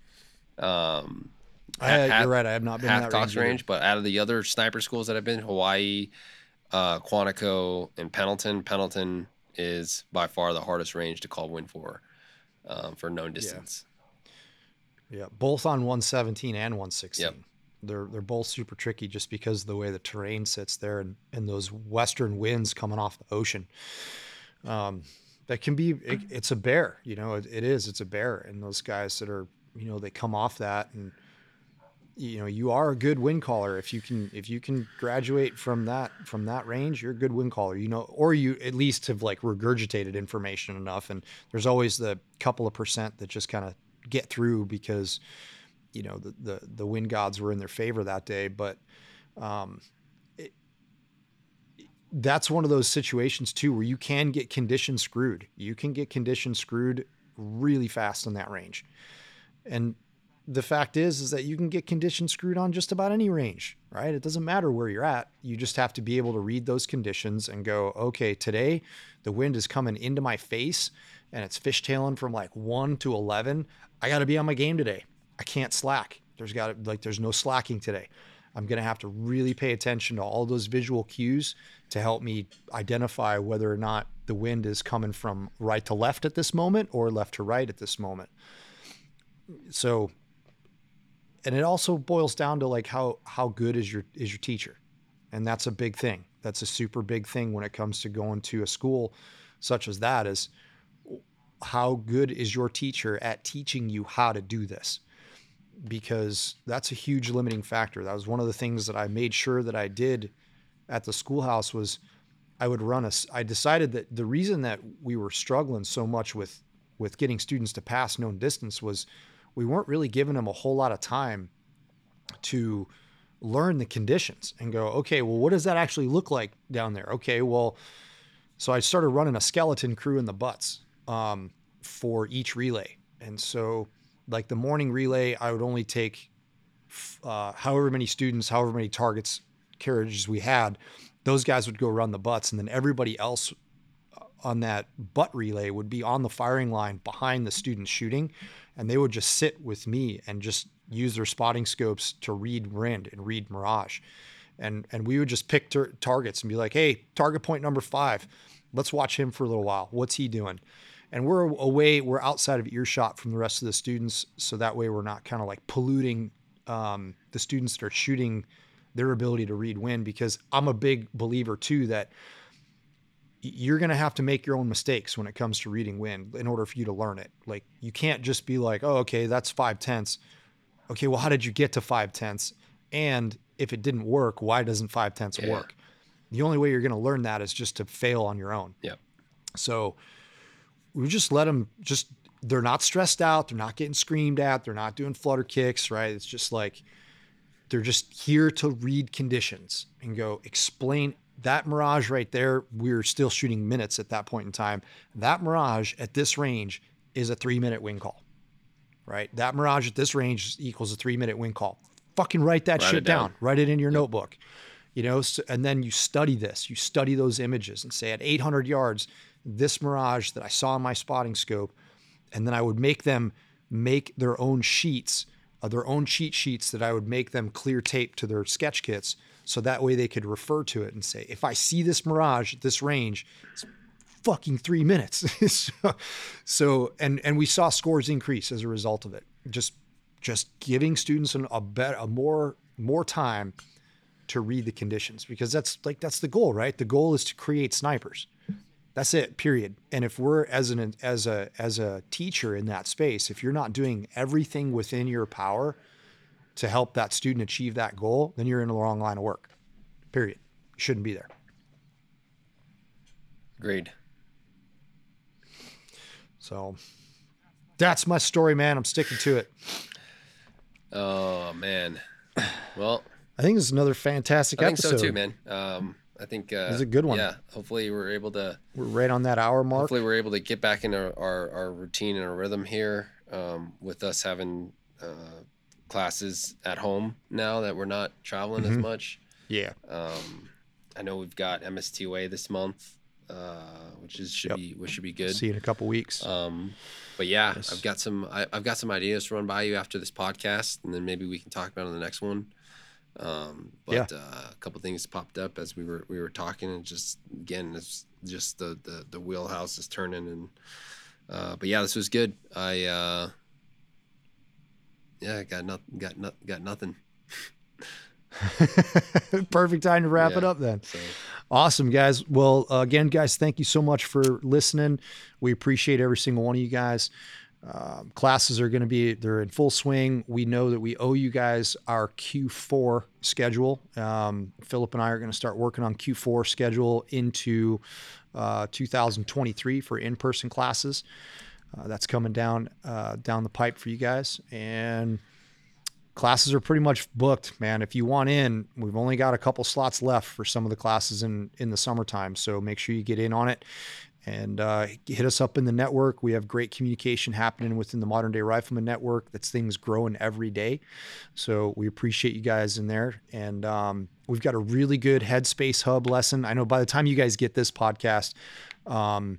um I, you're right i have not been to that range, range but out of the other sniper schools that i've been hawaii uh quantico and pendleton pendleton is by far the hardest range to call wind for um, for known distance yeah. yeah both on 117 and 116 yep. They're they're both super tricky just because of the way the terrain sits there and, and those western winds coming off the ocean. Um, that can be it, it's a bear, you know, it, it is. It's a bear, and those guys that are you know they come off that and you know you are a good wind caller if you can if you can graduate from that from that range you're a good wind caller you know or you at least have like regurgitated information enough and there's always the couple of percent that just kind of get through because you know the, the the wind gods were in their favor that day, but um, that's one of those situations too where you can get condition screwed. You can get condition screwed really fast in that range, and the fact is is that you can get condition screwed on just about any range, right? It doesn't matter where you're at. You just have to be able to read those conditions and go, okay, today the wind is coming into my face and it's fishtailing from like 1 to 11. I got to be on my game today. I can't slack. There's got to, like there's no slacking today. I'm going to have to really pay attention to all those visual cues to help me identify whether or not the wind is coming from right to left at this moment or left to right at this moment. So and it also boils down to like how how good is your is your teacher. and that's a big thing. That's a super big thing when it comes to going to a school such as that is how good is your teacher at teaching you how to do this? Because that's a huge limiting factor. That was one of the things that I made sure that I did at the schoolhouse was I would run a I decided that the reason that we were struggling so much with with getting students to pass known distance was we weren't really giving them a whole lot of time to learn the conditions and go, okay, well, what does that actually look like down there? Okay, well, so I started running a skeleton crew in the butts um, for each relay. And so, like the morning relay, I would only take uh, however many students, however many targets, carriages we had. Those guys would go run the butts, and then everybody else uh, on that butt relay would be on the firing line behind the students shooting, and they would just sit with me and just use their spotting scopes to read wind and read mirage. And, and we would just pick tar- targets and be like, hey, target point number five, let's watch him for a little while. What's he doing? And we're away, we're outside of earshot from the rest of the students. So that way we're not kind of like polluting um, the students that are shooting their ability to read wind because I'm a big believer too that you're going to have to make your own mistakes when it comes to reading wind in order for you to learn it. Like you can't just be like, oh, okay, that's five tenths okay, well, how did you get to five tenths? And if it didn't work, why doesn't five tenths yeah. work? The only way you're going to learn that is just to fail on your own. Yeah. So we just let them just, they're not stressed out. They're not getting screamed at. They're not doing flutter kicks, right? It's just like, they're just here to read conditions and go explain that mirage right there. We're still shooting minutes at that point in time. That mirage at this range is a three minute wind call right? That Mirage at this range equals a three minute wind call. Fucking write that write shit down. down. Write it in your yep. notebook. You know, so, and then you study this. You study those images and say at 800 yards, this Mirage that I saw in my spotting scope, and then I would make them make their own sheets, uh, their own cheat sheets that I would make them clear tape to their sketch kits, so that way they could refer to it and say, if I see this Mirage at this range, it's fucking three minutes. so, so, and and we saw scores increase as a result of it. Just just giving students an, a better, a more more time to read the conditions because that's like that's the goal, right? The goal is to create snipers. That's it, period. And if we're as an as a as a teacher in that space, if you're not doing everything within your power to help that student achieve that goal, then you're in the wrong line of work. Period. You shouldn't be there. Agreed. So that's my story, man. I'm sticking to it. Oh man. Well, I think it's another fantastic I episode. think so too, man. Um, I think uh, it's a good one. Yeah. Hopefully, we're able to. We're right on that hour mark. Hopefully, we're able to get back into our, our routine and our rhythm here. Um, with us having uh, classes at home now that we're not traveling mm-hmm. as much. Yeah. Um, I know we've got MSTOA this month uh, which is should yep. be which should be good. See you in a couple weeks. Um, but yeah, yes. I've got some I, have got some ideas to run by you after this podcast, and then maybe we can talk about on the next one. Um, but yeah. uh, a couple things popped up as we were we were talking, and just again, it's just the the, the wheelhouse is turning, and uh, but yeah, this was good. I uh, yeah, got nothing, got not, got nothing. Perfect time to wrap yeah, it up then. So. Awesome, guys. Well, uh, again, guys, thank you so much for listening. We appreciate every single one of you guys. Um, classes are going to be they're in full swing. We know that we owe you guys our Q4 schedule. Um, Philip and I are going to start working on Q4 schedule into uh, 2023 for in-person classes. Uh, that's coming down uh, down the pipe for you guys, and classes are pretty much booked, man. If you want in, we've only got a couple slots left for some of the classes in in the summertime. So make sure you get in on it and uh, hit us up in the network. We have great communication happening within the Modern Day Rifleman Network. That's things growing every day. So we appreciate you guys in there. And um, we've got a really good Headspace Hub lesson. I know by the time you guys get this podcast, um,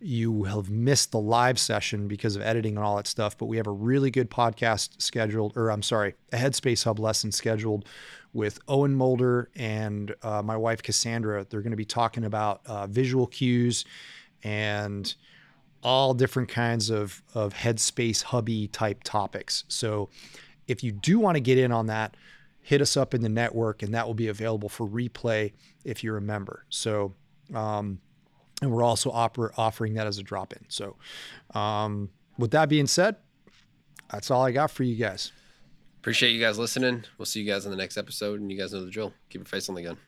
you have missed the live session because of editing and all that stuff, but we have a really good podcast scheduled, or I'm sorry, a Headspace Hub lesson scheduled with Owen Mulder and uh, my wife Cassandra. They're going to be talking about uh, visual cues and all different kinds of, of Headspace Hubby type topics. So if you do want to get in on that, hit us up in the network, and that will be available for replay if you're a member. So, um, and we're also offer, offering that as a drop in. So, um, with that being said, that's all I got for you guys. Appreciate you guys listening. We'll see you guys in the next episode, and you guys know the drill. Keep your face on the gun.